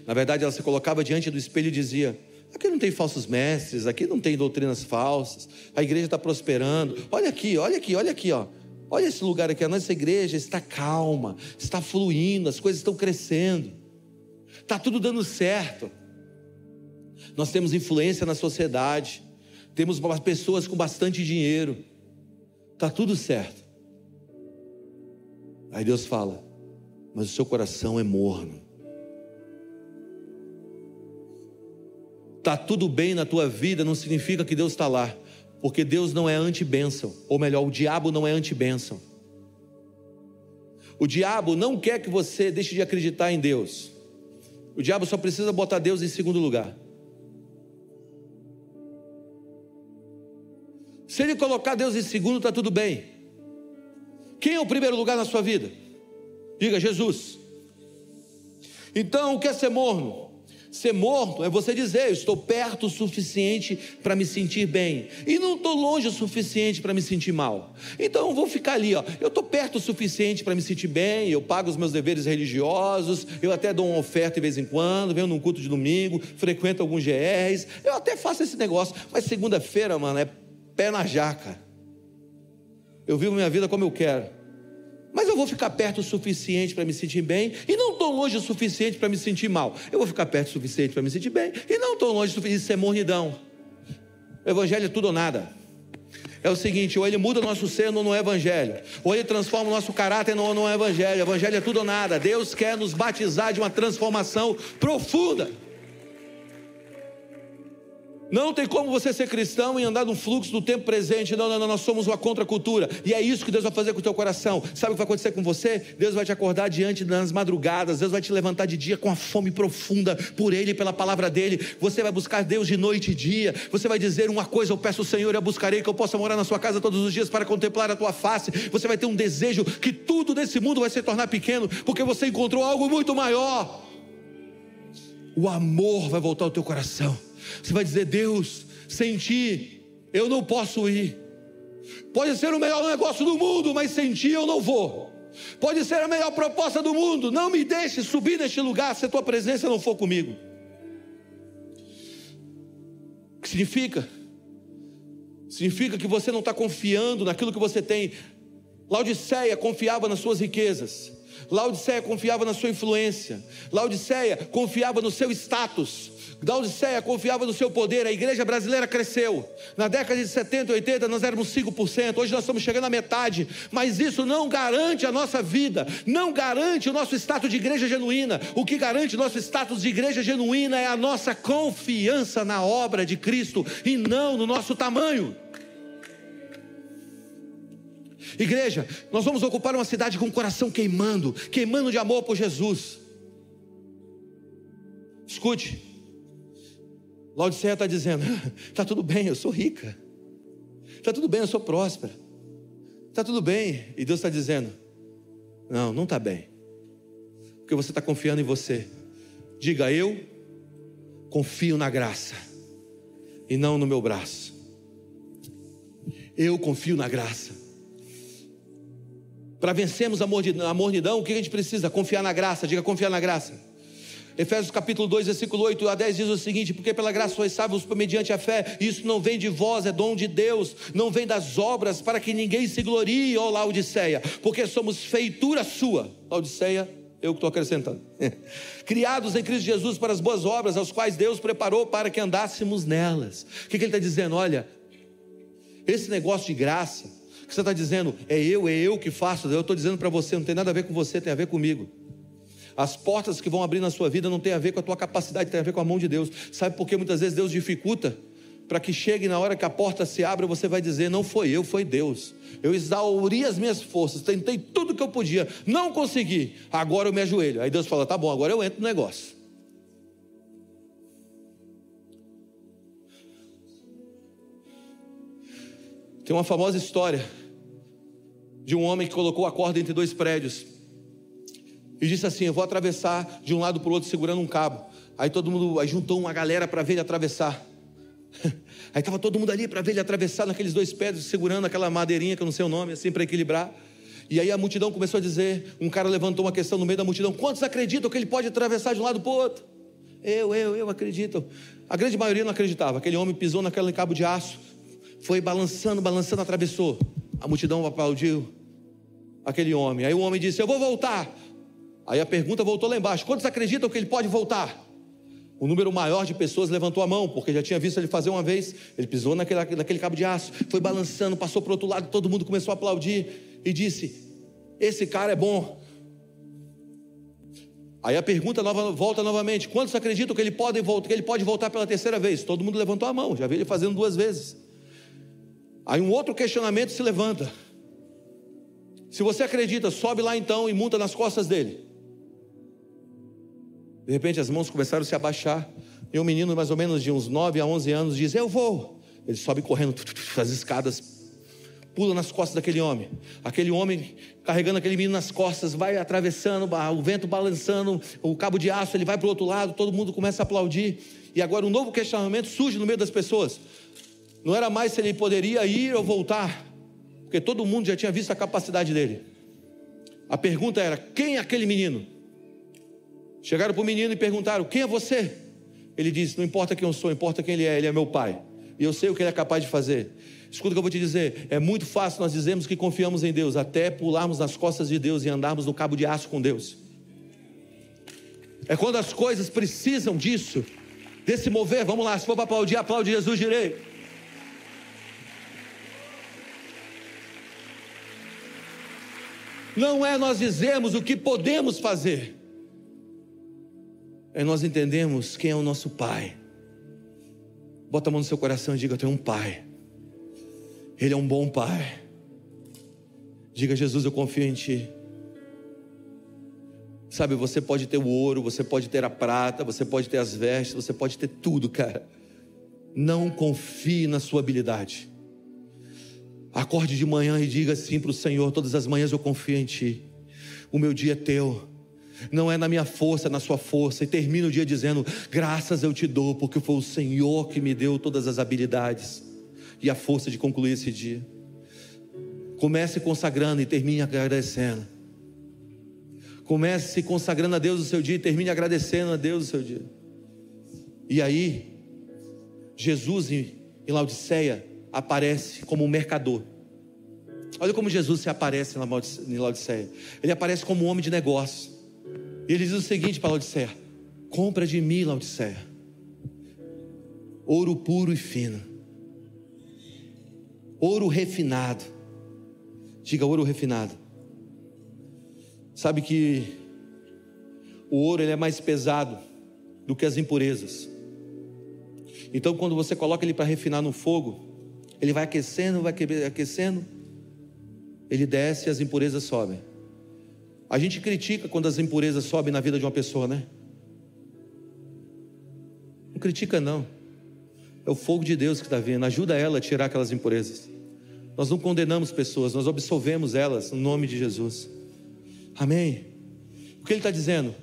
Speaker 2: Na verdade, ela se colocava diante do espelho e dizia: Aqui não tem falsos mestres, aqui não tem doutrinas falsas, a igreja está prosperando. Olha aqui, olha aqui, olha aqui, ó. Olha esse lugar aqui, a nossa igreja está calma, está fluindo, as coisas estão crescendo, está tudo dando certo. Nós temos influência na sociedade, temos pessoas com bastante dinheiro, está tudo certo. Aí Deus fala, mas o seu coração é morno. Está tudo bem na tua vida, não significa que Deus está lá. Porque Deus não é anti-bênção, ou melhor, o diabo não é anti-bênção. O diabo não quer que você deixe de acreditar em Deus. O diabo só precisa botar Deus em segundo lugar. Se ele colocar Deus em segundo, está tudo bem. Quem é o primeiro lugar na sua vida? Diga Jesus. Então, o que é ser morno? Ser morto é você dizer: eu estou perto o suficiente para me sentir bem, e não estou longe o suficiente para me sentir mal. Então eu vou ficar ali, ó. eu estou perto o suficiente para me sentir bem, eu pago os meus deveres religiosos, eu até dou uma oferta de vez em quando, venho num culto de domingo, frequento alguns GRs, eu até faço esse negócio, mas segunda-feira, mano, é pé na jaca. Eu vivo minha vida como eu quero. Mas eu vou ficar perto o suficiente para me sentir bem e não tão longe o suficiente para me sentir mal. Eu vou ficar perto o suficiente para me sentir bem e não tão longe o suficiente. Isso é mornidão. O evangelho é tudo ou nada. É o seguinte, ou ele muda o nosso ser ou não é evangelho, ou ele transforma o nosso caráter ou não é evangelho. Evangelho é tudo ou nada. Deus quer nos batizar de uma transformação profunda. Não tem como você ser cristão e andar no fluxo do tempo presente. Não, não, não, nós somos uma contracultura. E é isso que Deus vai fazer com o teu coração. Sabe o que vai acontecer com você? Deus vai te acordar diante das madrugadas. Deus vai te levantar de dia com a fome profunda por Ele e pela palavra dEle. Você vai buscar Deus de noite e dia. Você vai dizer uma coisa: Eu peço ao Senhor, eu buscarei que eu possa morar na sua casa todos os dias para contemplar a tua face. Você vai ter um desejo que tudo nesse mundo vai se tornar pequeno, porque você encontrou algo muito maior. O amor vai voltar ao teu coração. Você vai dizer: Deus, sem ti eu não posso ir. Pode ser o melhor negócio do mundo, mas sem ti eu não vou. Pode ser a melhor proposta do mundo, não me deixe subir neste lugar se a tua presença não for comigo. O que significa? Significa que você não está confiando naquilo que você tem. Laodiceia confiava nas suas riquezas. Laodiceia confiava na sua influência. Laodiceia confiava no seu status. Laodiceia confiava no seu poder, a igreja brasileira cresceu. Na década de 70 e 80 nós éramos 5%, hoje nós estamos chegando à metade, mas isso não garante a nossa vida, não garante o nosso status de igreja genuína. O que garante o nosso status de igreja genuína é a nossa confiança na obra de Cristo e não no nosso tamanho. Igreja, nós vamos ocupar uma cidade com o coração queimando, queimando de amor por Jesus. Escute, Laodiceia está dizendo: está tudo bem, eu sou rica. Está tudo bem, eu sou próspera. Está tudo bem. E Deus está dizendo: não, não está bem. Porque você está confiando em você. Diga, eu confio na graça e não no meu braço. Eu confio na graça. Para vencermos a mornidão, o que a gente precisa? Confiar na graça. Diga, confiar na graça. Efésios capítulo 2, versículo 8 a 10 diz o seguinte: Porque pela graça sois salvos mediante a fé, isso não vem de vós, é dom de Deus, não vem das obras, para que ninguém se glorie, ó Laodiceia, porque somos feitura sua. Laodiceia, eu que estou acrescentando. Criados em Cristo Jesus para as boas obras, as quais Deus preparou para que andássemos nelas. O que, que ele está dizendo? Olha, esse negócio de graça, que você está dizendo, é eu, é eu que faço, eu estou dizendo para você, não tem nada a ver com você, tem a ver comigo. As portas que vão abrir na sua vida não tem a ver com a tua capacidade, tem a ver com a mão de Deus. Sabe por que muitas vezes Deus dificulta? Para que chegue na hora que a porta se abre, você vai dizer: Não foi eu, foi Deus. Eu exauri as minhas forças, tentei tudo que eu podia, não consegui. Agora eu me ajoelho. Aí Deus fala: Tá bom, agora eu entro no negócio. Tem uma famosa história de um homem que colocou a corda entre dois prédios e disse assim: Eu vou atravessar de um lado para o outro segurando um cabo. Aí todo mundo aí juntou uma galera para ver ele atravessar. Aí estava todo mundo ali para ver ele atravessar naqueles dois pés, segurando aquela madeirinha que eu não sei o nome, assim para equilibrar. E aí a multidão começou a dizer: um cara levantou uma questão no meio da multidão: quantos acreditam que ele pode atravessar de um lado para o outro? Eu, eu, eu acredito. A grande maioria não acreditava. Aquele homem pisou naquele cabo de aço, foi balançando, balançando, atravessou. A multidão aplaudiu aquele homem. Aí o homem disse: Eu vou voltar. Aí a pergunta voltou lá embaixo: quantos acreditam que ele pode voltar? O número maior de pessoas levantou a mão, porque já tinha visto ele fazer uma vez. Ele pisou naquele, naquele cabo de aço, foi balançando, passou para o outro lado, todo mundo começou a aplaudir e disse: Esse cara é bom. Aí a pergunta nova, volta novamente: quantos acreditam que ele, pode, que ele pode voltar pela terceira vez? Todo mundo levantou a mão, já vi ele fazendo duas vezes. Aí um outro questionamento se levanta. Se você acredita, sobe lá então e monta nas costas dele. De repente as mãos começaram a se abaixar. E um menino, mais ou menos de uns 9 a 11 anos, diz: Eu vou. Ele sobe correndo as escadas, pula nas costas daquele homem. Aquele homem carregando aquele menino nas costas, vai atravessando, o vento balançando, o cabo de aço, ele vai para o outro lado, todo mundo começa a aplaudir. E agora um novo questionamento surge no meio das pessoas. Não era mais se ele poderia ir ou voltar, porque todo mundo já tinha visto a capacidade dele. A pergunta era: quem é aquele menino? Chegaram para o menino e perguntaram: Quem é você? Ele disse: Não importa quem eu sou, importa quem ele é, ele é meu pai. E eu sei o que ele é capaz de fazer. Escuta o que eu vou te dizer: é muito fácil nós dizermos que confiamos em Deus, até pularmos nas costas de Deus e andarmos no cabo de aço com Deus. É quando as coisas precisam disso, desse mover. Vamos lá, se for para aplaudir, aplaude Jesus direito. Não é nós dizermos o que podemos fazer, é nós entendemos quem é o nosso Pai. Bota a mão no seu coração e diga: Eu tenho um pai. Ele é um bom pai. Diga, Jesus, eu confio em ti. Sabe, você pode ter o ouro, você pode ter a prata, você pode ter as vestes, você pode ter tudo, cara. Não confie na sua habilidade. Acorde de manhã e diga assim para o Senhor: todas as manhãs eu confio em Ti. O meu dia é teu. Não é na minha força, é na sua força. E termina o dia dizendo: graças eu te dou, porque foi o Senhor que me deu todas as habilidades e a força de concluir esse dia. Comece consagrando e termine agradecendo. Comece consagrando a Deus o seu dia e termine agradecendo a Deus o seu dia. E aí, Jesus em Laodiceia aparece como um mercador. Olha como Jesus se aparece em Laodiceia. Ele aparece como um homem de negócio. E ele diz o seguinte para Laodiceia: Compra de mim, Laodiceia, ouro puro e fino, ouro refinado. Diga ouro refinado. Sabe que o ouro ele é mais pesado do que as impurezas. Então, quando você coloca ele para refinar no fogo, ele vai aquecendo, vai aquecendo, ele desce e as impurezas sobem. A gente critica quando as impurezas sobem na vida de uma pessoa, né? Não critica, não. É o fogo de Deus que está vindo. Ajuda ela a tirar aquelas impurezas. Nós não condenamos pessoas, nós absolvemos elas no nome de Jesus. Amém? O que ele está dizendo?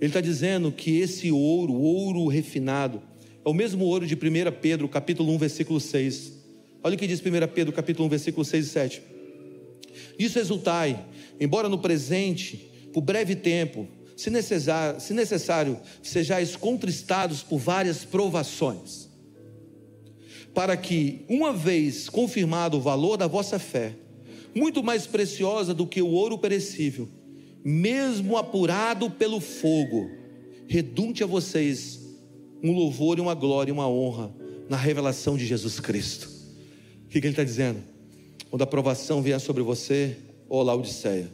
Speaker 2: Ele está dizendo que esse ouro, ouro refinado, é o mesmo ouro de 1 Pedro, capítulo 1, versículo 6. Olha o que diz 1 Pedro, capítulo 1, versículo 6 e 7. Isso resultai, embora no presente, por breve tempo, se necessário, se necessário, sejais contristados por várias provações, para que, uma vez confirmado o valor da vossa fé, muito mais preciosa do que o ouro perecível, mesmo apurado pelo fogo, redunte a vocês um louvor e uma glória e uma honra na revelação de Jesus Cristo. O que ele está dizendo? Quando a provação vier sobre você, ó Laodiceia.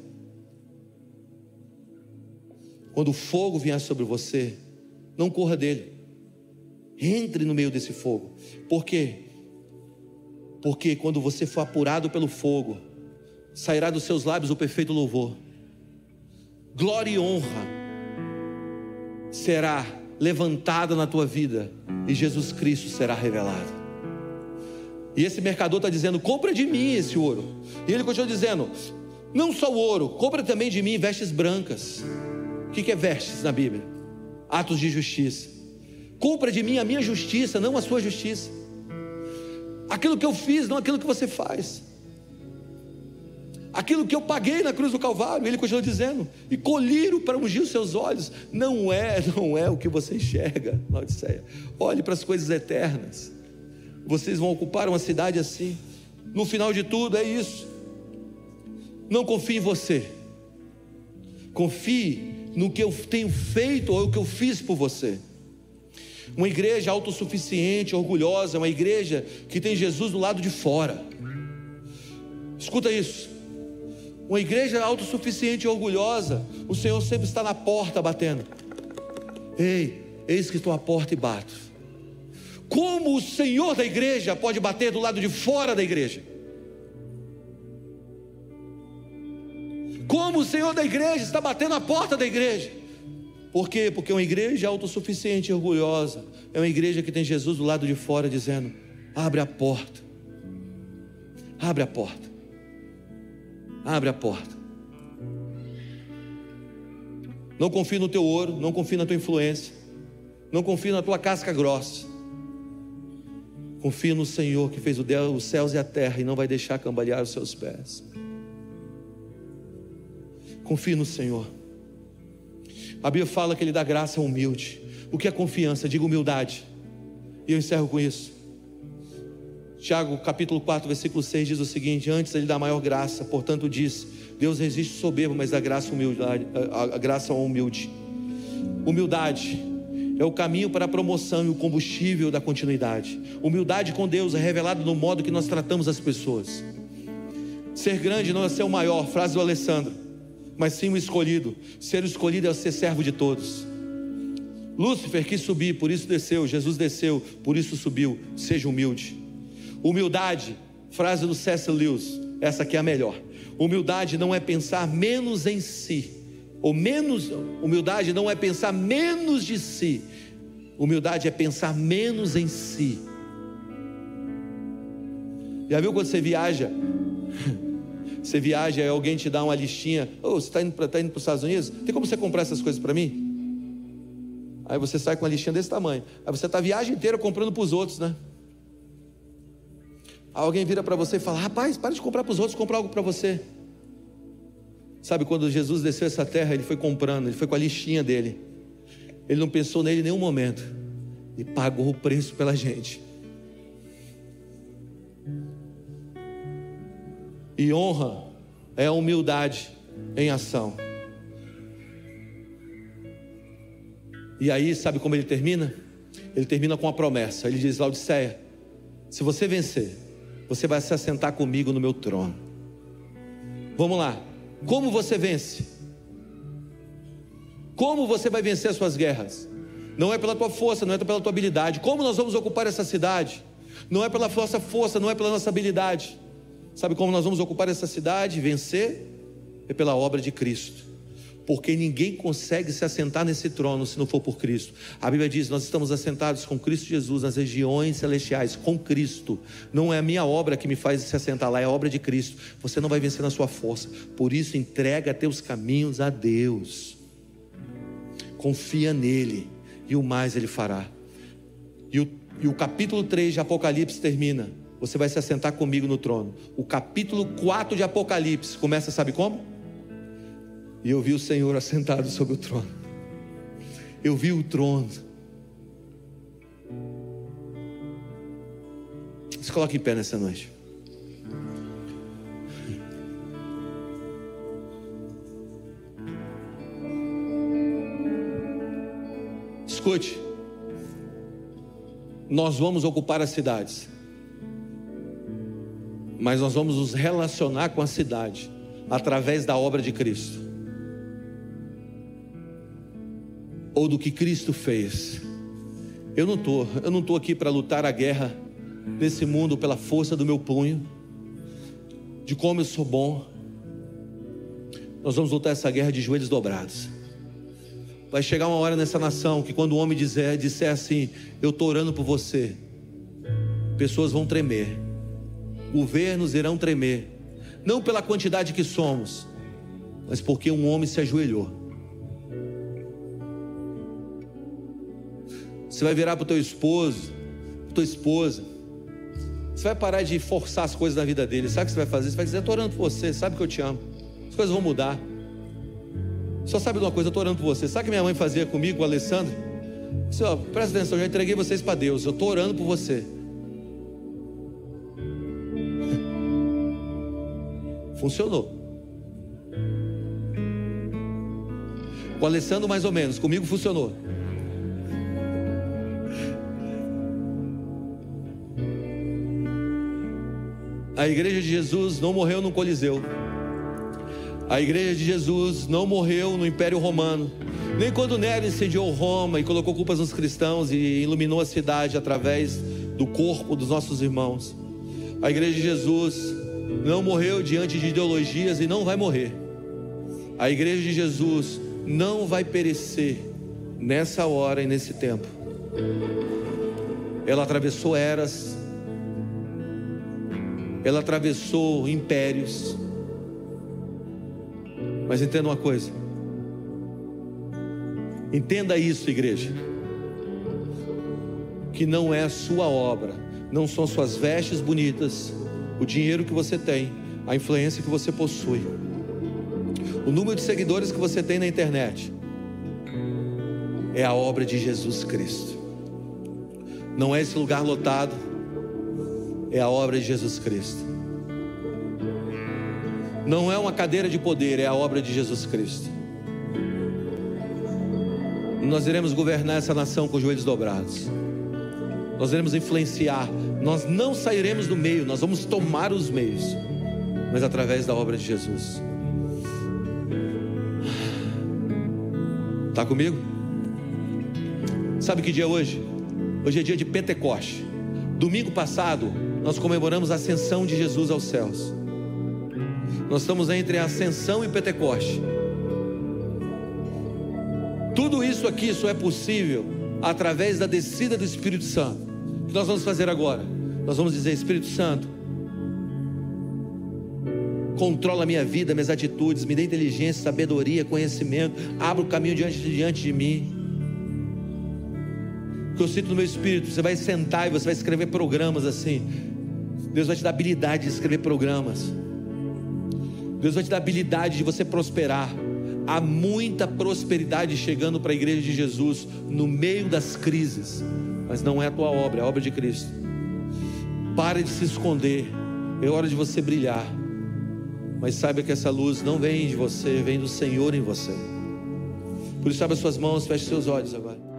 Speaker 2: Quando o fogo vier sobre você, não corra dele. Entre no meio desse fogo. Por quê? Porque quando você for apurado pelo fogo, sairá dos seus lábios o perfeito louvor. Glória e honra será levantada na tua vida e Jesus Cristo será revelado. E esse mercador está dizendo: compra de mim esse ouro. E ele continua dizendo: não só o ouro, compra também de mim vestes brancas. O que é vestes na Bíblia? Atos de justiça. Compra de mim a minha justiça, não a sua justiça. Aquilo que eu fiz, não aquilo que você faz aquilo que eu paguei na cruz do Calvário. Ele continua dizendo: e colírio para ungir os seus olhos. Não é, não é o que você enxerga, Laodiceia. Olhe para as coisas eternas. Vocês vão ocupar uma cidade assim. No final de tudo, é isso. Não confie em você. Confie no que eu tenho feito ou o que eu fiz por você. Uma igreja autossuficiente, orgulhosa, uma igreja que tem Jesus do lado de fora. Escuta isso. Uma igreja autossuficiente e orgulhosa, o Senhor sempre está na porta batendo. Ei, eis que estou à porta e bato. Como o Senhor da igreja pode bater do lado de fora da igreja? Como o Senhor da igreja está batendo a porta da igreja? Por quê? Porque uma igreja autossuficiente e orgulhosa é uma igreja que tem Jesus do lado de fora dizendo: abre a porta, abre a porta. Abre a porta. Não confie no teu ouro, não confie na tua influência, não confie na tua casca grossa. Confie no Senhor que fez os céus e a terra e não vai deixar cambalear os seus pés. Confie no Senhor. A Bíblia fala que Ele dá graça ao humilde. O que é confiança? Diga humildade. E eu encerro com isso. Tiago capítulo 4, versículo 6 diz o seguinte: Antes ele dá maior graça, portanto diz: Deus resiste soberbo, mas dá graça, humildade, a, a graça ao humilde. Humildade é o caminho para a promoção e o combustível da continuidade. Humildade com Deus é revelado no modo que nós tratamos as pessoas. Ser grande não é ser o maior, frase do Alessandro, mas sim o escolhido. Ser o escolhido é ser servo de todos. Lúcifer quis subir, por isso desceu. Jesus desceu, por isso subiu. Seja humilde. Humildade, frase do C.S. Lewis, essa aqui é a melhor. Humildade não é pensar menos em si, ou menos, humildade não é pensar menos de si. Humildade é pensar menos em si. Já viu quando você viaja? Você viaja e alguém te dá uma listinha. Oh, você está indo para tá indo os Estados Unidos? Tem como você comprar essas coisas para mim? Aí você sai com uma listinha desse tamanho. Aí você está a viagem inteira comprando para os outros, né? Aí alguém vira para você e fala: Rapaz, para de comprar para os outros, compra algo para você. Sabe, quando Jesus desceu essa terra, ele foi comprando, ele foi com a listinha dele. Ele não pensou nele em nenhum momento. E pagou o preço pela gente. E honra é a humildade em ação. E aí, sabe como ele termina? Ele termina com a promessa. Ele diz: Laodiceia, se você vencer, você vai se assentar comigo no meu trono. Vamos lá. Como você vence? Como você vai vencer as suas guerras? Não é pela tua força, não é pela tua habilidade. Como nós vamos ocupar essa cidade? Não é pela nossa força, não é pela nossa habilidade. Sabe como nós vamos ocupar essa cidade, vencer? É pela obra de Cristo. Porque ninguém consegue se assentar nesse trono se não for por Cristo. A Bíblia diz: nós estamos assentados com Cristo Jesus nas regiões celestiais, com Cristo. Não é a minha obra que me faz se assentar lá, é a obra de Cristo. Você não vai vencer na sua força. Por isso, entrega teus caminhos a Deus. Confia nele, e o mais ele fará. E o, e o capítulo 3 de Apocalipse termina você vai se assentar comigo no trono. O capítulo 4 de Apocalipse começa, sabe como? E eu vi o Senhor assentado sobre o trono. Eu vi o trono. Se coloque em pé nessa noite. Escute, nós vamos ocupar as cidades mas nós vamos nos relacionar com a cidade através da obra de Cristo. Ou do que Cristo fez. Eu não tô, eu não tô aqui para lutar a guerra desse mundo pela força do meu punho, de como eu sou bom. Nós vamos lutar essa guerra de joelhos dobrados. Vai chegar uma hora nessa nação que quando o homem dizer, disser assim, eu estou orando por você, pessoas vão tremer governos irão tremer, não pela quantidade que somos, mas porque um homem se ajoelhou. Você vai virar para o teu esposo, tua esposa. Você vai parar de forçar as coisas na vida dele. Sabe o que você vai fazer? Você vai dizer: Estou orando por você, sabe que eu te amo. As coisas vão mudar. Só sabe de uma coisa, eu estou orando por você. Sabe o que minha mãe fazia comigo, com o Alessandro? Disse, ó, presta atenção, já entreguei vocês para Deus. Eu estou orando por você. Funcionou. Com o Alessandro, mais ou menos. Comigo funcionou. A igreja de Jesus não morreu no Coliseu. A igreja de Jesus não morreu no Império Romano. Nem quando Nero incendiou Roma e colocou culpas nos cristãos e iluminou a cidade através do corpo dos nossos irmãos. A igreja de Jesus não morreu diante de ideologias e não vai morrer. A igreja de Jesus não vai perecer nessa hora e nesse tempo. Ela atravessou eras, ela atravessou impérios. Mas entenda uma coisa. Entenda isso, igreja. Que não é a sua obra, não são suas vestes bonitas, o dinheiro que você tem, a influência que você possui, o número de seguidores que você tem na internet, é a obra de Jesus Cristo. Não é esse lugar lotado, é a obra de Jesus Cristo. Não é uma cadeira de poder, é a obra de Jesus Cristo. Nós iremos governar essa nação com os joelhos dobrados. Nós iremos influenciar nós não sairemos do meio, nós vamos tomar os meios, mas através da obra de Jesus. Está comigo? Sabe que dia é hoje? Hoje é dia de Pentecoste. Domingo passado, nós comemoramos a ascensão de Jesus aos céus. Nós estamos entre a ascensão e Pentecoste. Tudo isso aqui só é possível através da descida do Espírito Santo. O que nós vamos fazer agora? Nós vamos dizer: Espírito Santo, controla a minha vida, minhas atitudes, me dê inteligência, sabedoria, conhecimento, abra o caminho diante, diante de mim. O que eu sinto no meu espírito, você vai sentar e você vai escrever programas assim. Deus vai te dar habilidade de escrever programas. Deus vai te dar habilidade de você prosperar. Há muita prosperidade chegando para a igreja de Jesus no meio das crises, mas não é a tua obra, é a obra de Cristo. Pare de se esconder, é hora de você brilhar. Mas saiba que essa luz não vem de você, vem do Senhor em você. Por isso, abre as suas mãos, feche seus olhos agora.